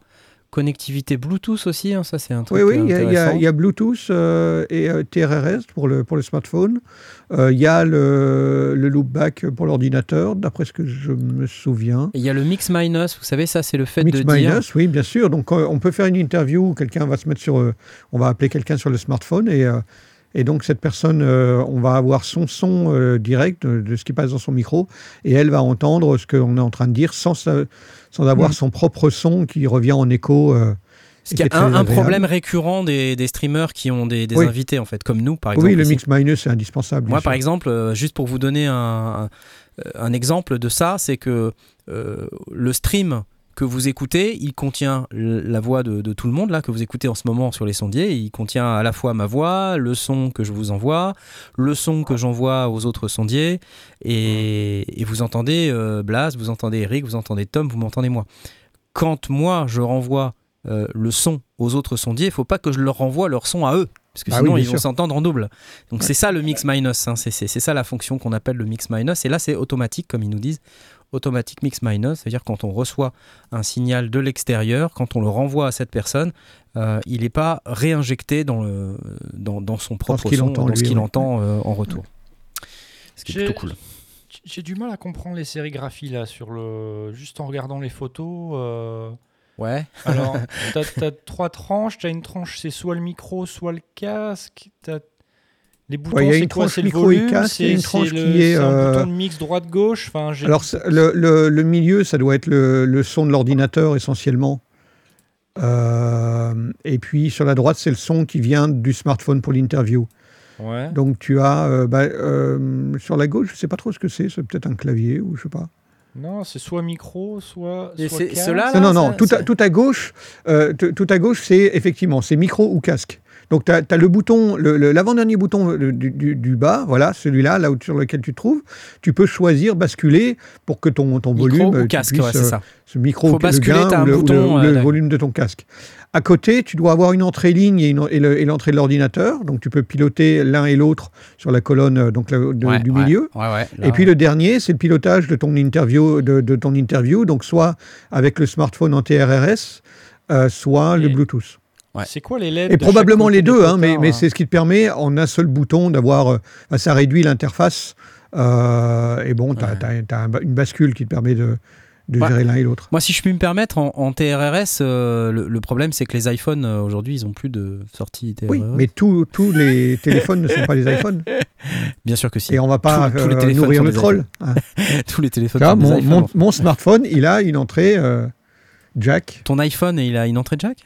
connectivité Bluetooth aussi, hein, ça c'est un truc Oui, oui, il y, a- il y a- y Bluetooth euh, et euh, TRRS pour le, pour le smartphone. Euh, Il y a le, le loopback pour l'ordinateur, d'après ce que je me souviens. Il y a le mix minus, vous savez, ça c'est le fait Mix de dire. minus, oui, bien sûr. Donc, euh, on peut faire une interview, quelqu'un va se mettre sur. euh, on va appeler quelqu'un sur le smartphone et. Euh, et donc, cette personne, euh, on va avoir son son euh, direct de, de ce qui passe dans son micro, et elle va entendre ce qu'on est en train de dire sans, sa- sans avoir Mm. son propre son qui revient en écho. euh, est est très un, problème récurrent des, des streamers qui ont des, des Oui. invités, en fait, comme nous, par exemple. oui, le ici. mix minus, c'est indispensable. Moi, par exemple, euh, juste pour vous donner un, un- un exemple de ça, c'est que euh, le stream que vous écoutez, il contient la voix de, de tout le monde, là, que vous écoutez en ce moment sur les sondiers. Il contient à la fois ma voix, le son que je vous envoie, le son que j'envoie aux autres sondiers. Et, et vous entendez euh, Blas, vous entendez Eric, vous entendez Tom, vous m'entendez moi. Quand moi, je renvoie euh, le son aux autres sondiers, il faut pas que je leur renvoie leur son à eux. Parce que Ah oui, sinon, ils vont s'entendre en double. Donc c'est ça le mix minus, hein. c'est ça la fonction qu'on appelle le mix minus. Et là c'est automatique comme ils nous disent, automatique mix minus, c'est-à-dire quand on reçoit un signal de l'extérieur, quand on le renvoie à cette personne, euh, il n'est pas réinjecté dans, le, dans, dans son propre qu'il son, entend, dans ce qu'il ouais. entend euh, en retour. Ce qui est plutôt cool. J'ai du mal à comprendre les sérigraphies là, sur le... juste en regardant les photos. euh, Ouais. Alors, t'as as trois tranches. T'as une tranche, c'est soit le micro, soit le casque. T'as- Les boutons, Ouais, c'est quoi C'est le micro et volume c'est- une tranche le- qui est, C'est un euh, bouton de mix droite-gauche. Enfin, Alors, le, le- le milieu, ça doit être le, le son de l'ordinateur essentiellement. Euh, et puis sur la droite, c'est le son qui vient du smartphone pour l'interview. Ouais. Donc tu as euh, bah, euh, sur la gauche, je sais pas trop ce que c'est, c'est peut-être un clavier ou je sais pas. Non, c'est soit micro, soit. Et soit c'est- casque. ceux-là, non, non, non, tout, à, tout à gauche, euh, tout à gauche, c'est effectivement, c'est micro ou casque. Donc tu as, le bouton, le- le- l'avant-dernier bouton euh, du, du- du bas, voilà, celui-là, là où, sur lequel tu te trouves, tu peux choisir basculer pour que ton, ton Micro volume, ou euh, casque, ouais, c'est euh, ça. ce micro Faut le basculer, gain t'as ou le, ou le- bouton, ou le d'accord. volume de ton casque. À côté, tu dois avoir une entrée ligne et, le- l'entrée de l'ordinateur, donc tu peux piloter l'un et l'autre sur la colonne donc, la- de- Ouais, du ouais, milieu. Ouais, Et puis le dernier, c'est le pilotage de ton interview, de, de ton interview, donc soit avec le smartphone en TRRS, euh, soit le Et- Bluetooth. Ouais. C'est quoi les LED Et probablement les des deux, hein, mais, hein c'est ce qui te permet en un seul bouton d'avoir, euh, ça réduit l'interface. euh, et bon, tu as, Ouais. une bascule qui te permet de, de Ouais. gérer l'un et l'autre. Moi, si je puis me permettre, en, en TRRS, euh, le, le problème, c'est que les iPhones, aujourd'hui, ils ont plus de sortie TRRS. Oui, mais tous les téléphones ne sont pas des iPhones. Bien sûr que si. Et on va pas Tous- tous les nourrir le des troll. hein. Tous les téléphones vois, sont des mon, iPhones. mon- mon smartphone, il a une entrée euh, jack. Ton iPhone, il a une entrée jack?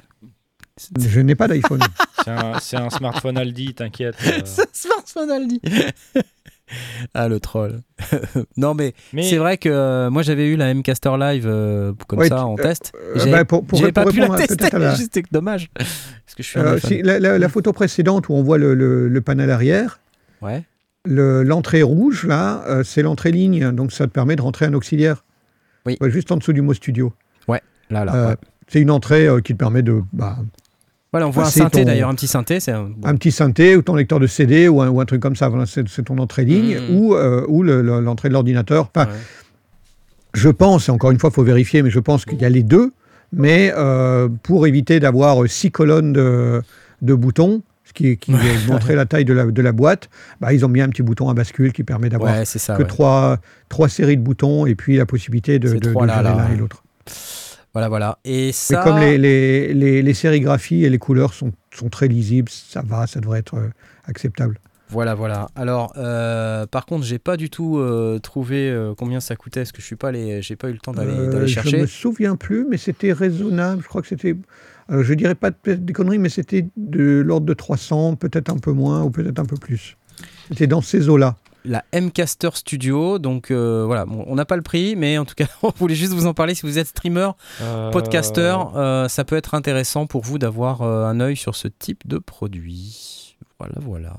Je n'ai pas d'iPhone. C'est un, c'est un smartphone Aldi, t'inquiète. euh. smartphone Aldi. ah, le troll. non, mais, Mais c'est vrai que euh, moi, j'avais eu la Mcaster Live euh, comme Ouais, ça en euh, test. j'avais- bah, pour- pour- pas pu la tester, la- c'était dommage. Parce que je suis un Euh, la, la- la photo précédente où on voit le, le- le panel arrière, Ouais. le- l'entrée rouge, là, euh, c'est l'entrée ligne. Donc ça te permet de rentrer un auxiliaire. Oui. Ouais, juste en dessous du mot studio. Là, là. Euh, ouais. C'est une entrée euh, qui te permet de. bah, Voilà, on voit un synthé ton- d'ailleurs, un petit synthé. C'est un... bon. un petit synthé ou ton lecteur de CD ou un, ou un truc comme ça. Voilà, c'est ton entrée ligne Mhm. ou, euh, ou le- le- l'entrée de l'ordinateur. Enfin, Ouais. Je pense, et encore une fois, il faut vérifier, mais je pense qu'il y a les deux. Mais euh, pour éviter d'avoir six colonnes de, de boutons, ce qui, qui montrait la taille de la, de la boîte, bah, ils ont mis un petit bouton à bascule qui permet d'avoir Ouais, que ouais. trois, trois séries de boutons et puis la possibilité de, de, gérer l'un et l'autre. Voilà, voilà. Et ça. Mais comme les, les, les, les sérigraphies et les couleurs sont, sont très lisibles, ça va, ça devrait être euh, acceptable. Voilà, voilà. Alors, euh, par contre, j'ai pas du tout euh, trouvé euh, combien ça coûtait, parce que je suis pas allé, j'ai pas eu le temps d'aller d'aller je chercher. me souviens plus, mais c'était raisonnable. Je crois que c'était, je dirais pas de- des conneries, mais c'était de l'ordre de 300, peut-être un peu moins ou peut-être un peu plus. C'était dans ces eaux-là. La Mcaster Studio, donc euh, voilà, bon, on n'a pas le prix, mais en tout cas, on voulait juste vous en parler. Si vous êtes streamer, euh, podcaster, euh, ça peut être intéressant pour vous d'avoir euh, un œil sur ce type de produit. Voilà, voilà.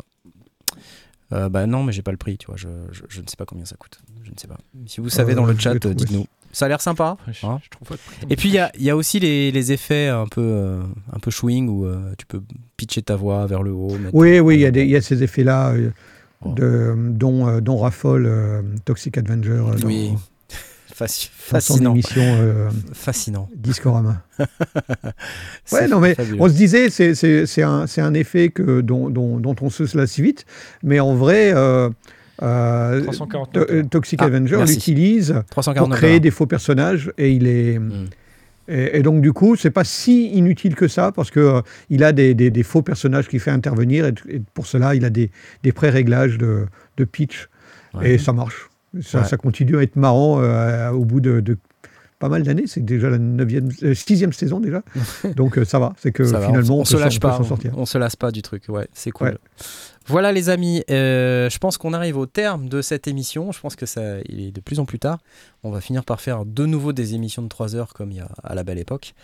Euh, bah non, mais j'ai pas le prix, tu vois. Je, je, je ne sais pas combien ça coûte. Je ne sais pas. Si vous savez Euh, dans le chat, dites-nous. Ça a l'air sympa. je, hein. je trouve. Et puis il y a, il y a aussi les, les effets un peu, euh, un peu chewing où euh, tu peux pitcher ta voix vers le haut. Oui, oui, il y, a y ces effets-là. De, dont, euh, dont raffole euh, Toxic Avenger. euh, Oui. Dans son fascinant. émission euh, Fascinant. Discorama. Ouais, non, mais fabuleux. on se disait, c'est- un, effet que, dont, dont- dont on se lasse si vite, mais en vrai, euh, euh, 349. To- euh, Toxic Ah, Avenger l'utilise pour 349 créer dollars. des faux personnages et il est. Mm. Et, et donc, du coup, c'est pas si inutile que ça parce que euh, il a des, des- des faux personnages qui fait intervenir et, et pour cela, il a des, des pré-réglages de, de pitch Ouais. et ça marche. Ça, Ouais. ça continue à être marrant euh, au bout de, de pas mal d'années. C'est déjà la neuvième, euh, sixième saison déjà. donc, euh, ça va. C'est que Ça va, finalement, on, on, se lâche on pas, s'en sortir. on, on se lasse pas du truc, ouais, c'est cool. Ouais. Voilà les amis, euh, je pense qu'on arrive au terme de cette émission. Je pense que ça, il est de plus en plus tard. On va finir par faire de nouveau des émissions de 3 heures comme il y a à la belle époque.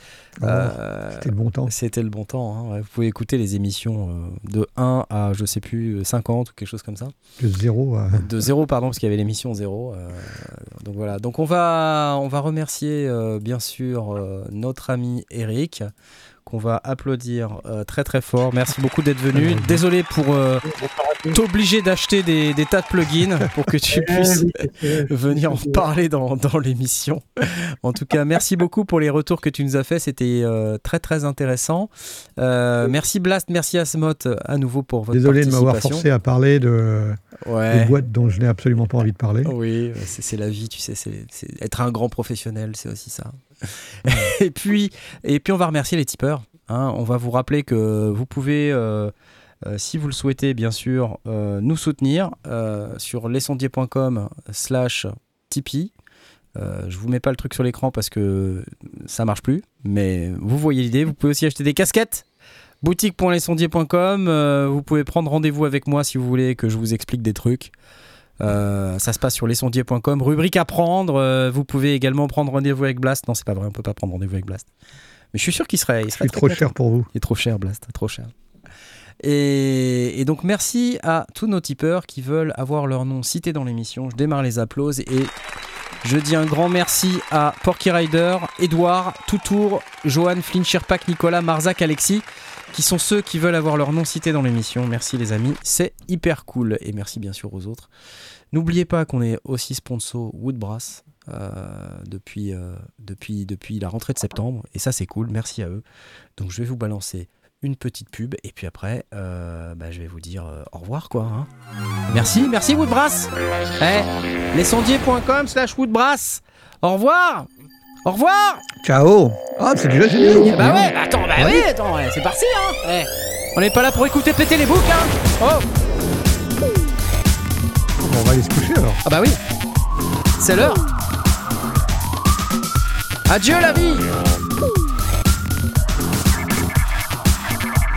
Oh, Euh, C'était le bon temps. C'était le bon temps. hein. Vous pouvez écouter les émissions euh, de 1 à je sais plus 50 ou quelque chose comme ça. De zéro à. De 0 pardon parce qu'il y avait l'émission 0. euh, donc voilà. Donc on va on va remercier bien sûr notre ami Eric qu'on va applaudir euh, très très fort. Merci beaucoup d'être venu. Désolé pour euh, t'obliger d'acheter des, des tas de plugins pour que tu puisses venir en parler dans, dans l'émission. En tout cas, merci beaucoup pour les retours que tu nous as fait. C'était euh, très très intéressant. Merci Blast, merci Asmot à nouveau pour votre Désolé de m'avoir forcé à parler de, Ouais. des boîtes dont je n'ai absolument pas envie de parler. Oui, c'est la vie, tu sais, c'est- être un grand professionnel, c'est aussi ça. et puis, on va remercier les tipeurs. hein. On va vous rappeler que vous pouvez, euh, euh, si vous le souhaitez, bien sûr, euh, nous soutenir sur lesondiers.com slash Tipeee. Euh, je vous mets pas le truc sur l'écran parce que ça marche plus, mais vous voyez l'idée. Vous pouvez aussi acheter des casquettes. Boutique.lesondiers.com. vous pouvez prendre rendez-vous avec moi si vous voulez que je vous explique des trucs. Euh, ça se passe sur lesondiers.com. Rubrique à prendre. euh, vous pouvez également prendre rendez-vous avec Blast. Non, c'est pas vrai, on peut pas prendre rendez-vous avec Blast. Mais je suis sûr qu'il serait, il serait très trop cher pour vous. Il est trop cher, Blast, trop cher. Et, et donc merci à tous nos tipeurs qui veulent avoir leur nom cité dans l'émission. Je démarre les applauses et je dis un grand merci à Porky Rider, Edouard, Toutour, Johan, Flinchirpak, Nicolas, Marzac, Alexis, qui sont ceux qui veulent avoir leur nom cité dans l'émission. Merci les amis, c'est hyper cool. Et merci bien sûr aux autres. N'oubliez pas qu'on est aussi sponsor Woodbrass euh, depuis, euh, depuis, la rentrée de septembre. Et ça c'est cool, merci à eux. Donc je vais vous balancer une petite pub et puis après euh, bah, je vais vous dire au revoir quoi. hein. Merci, merci Woodbrass. Eh, lesondiers.com slash Woodbrass. Au revoir. Au revoir. Ciao Ah, c'est déjà génial Bah ouais, bah attends, bah oui, attends, ouais, c'est parti hein. Eh, on n'est pas là pour écouter péter les boucs hein. Oh, On va aller se coucher alors. ah bah oui. C'est l'heure. Adieu la vie.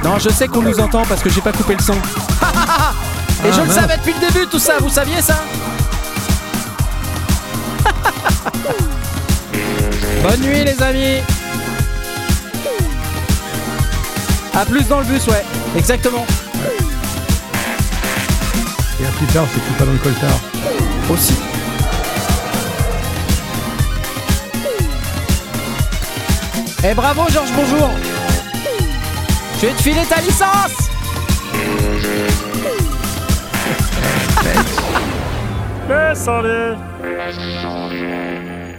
Non, je sais qu'on nous entend parce que j'ai pas coupé le son. Et Ah, je le mince. savais depuis le début tout ça, vous saviez ça? Bonne nuit les amis A plus dans le bus, ouais, exactement. Et à plus tard, c'est tout pas dans le coltard. Aussi. Eh bravo Georges, bonjour Je vais te filer ta licence Descendez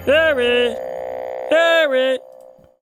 Eh oui Eh oui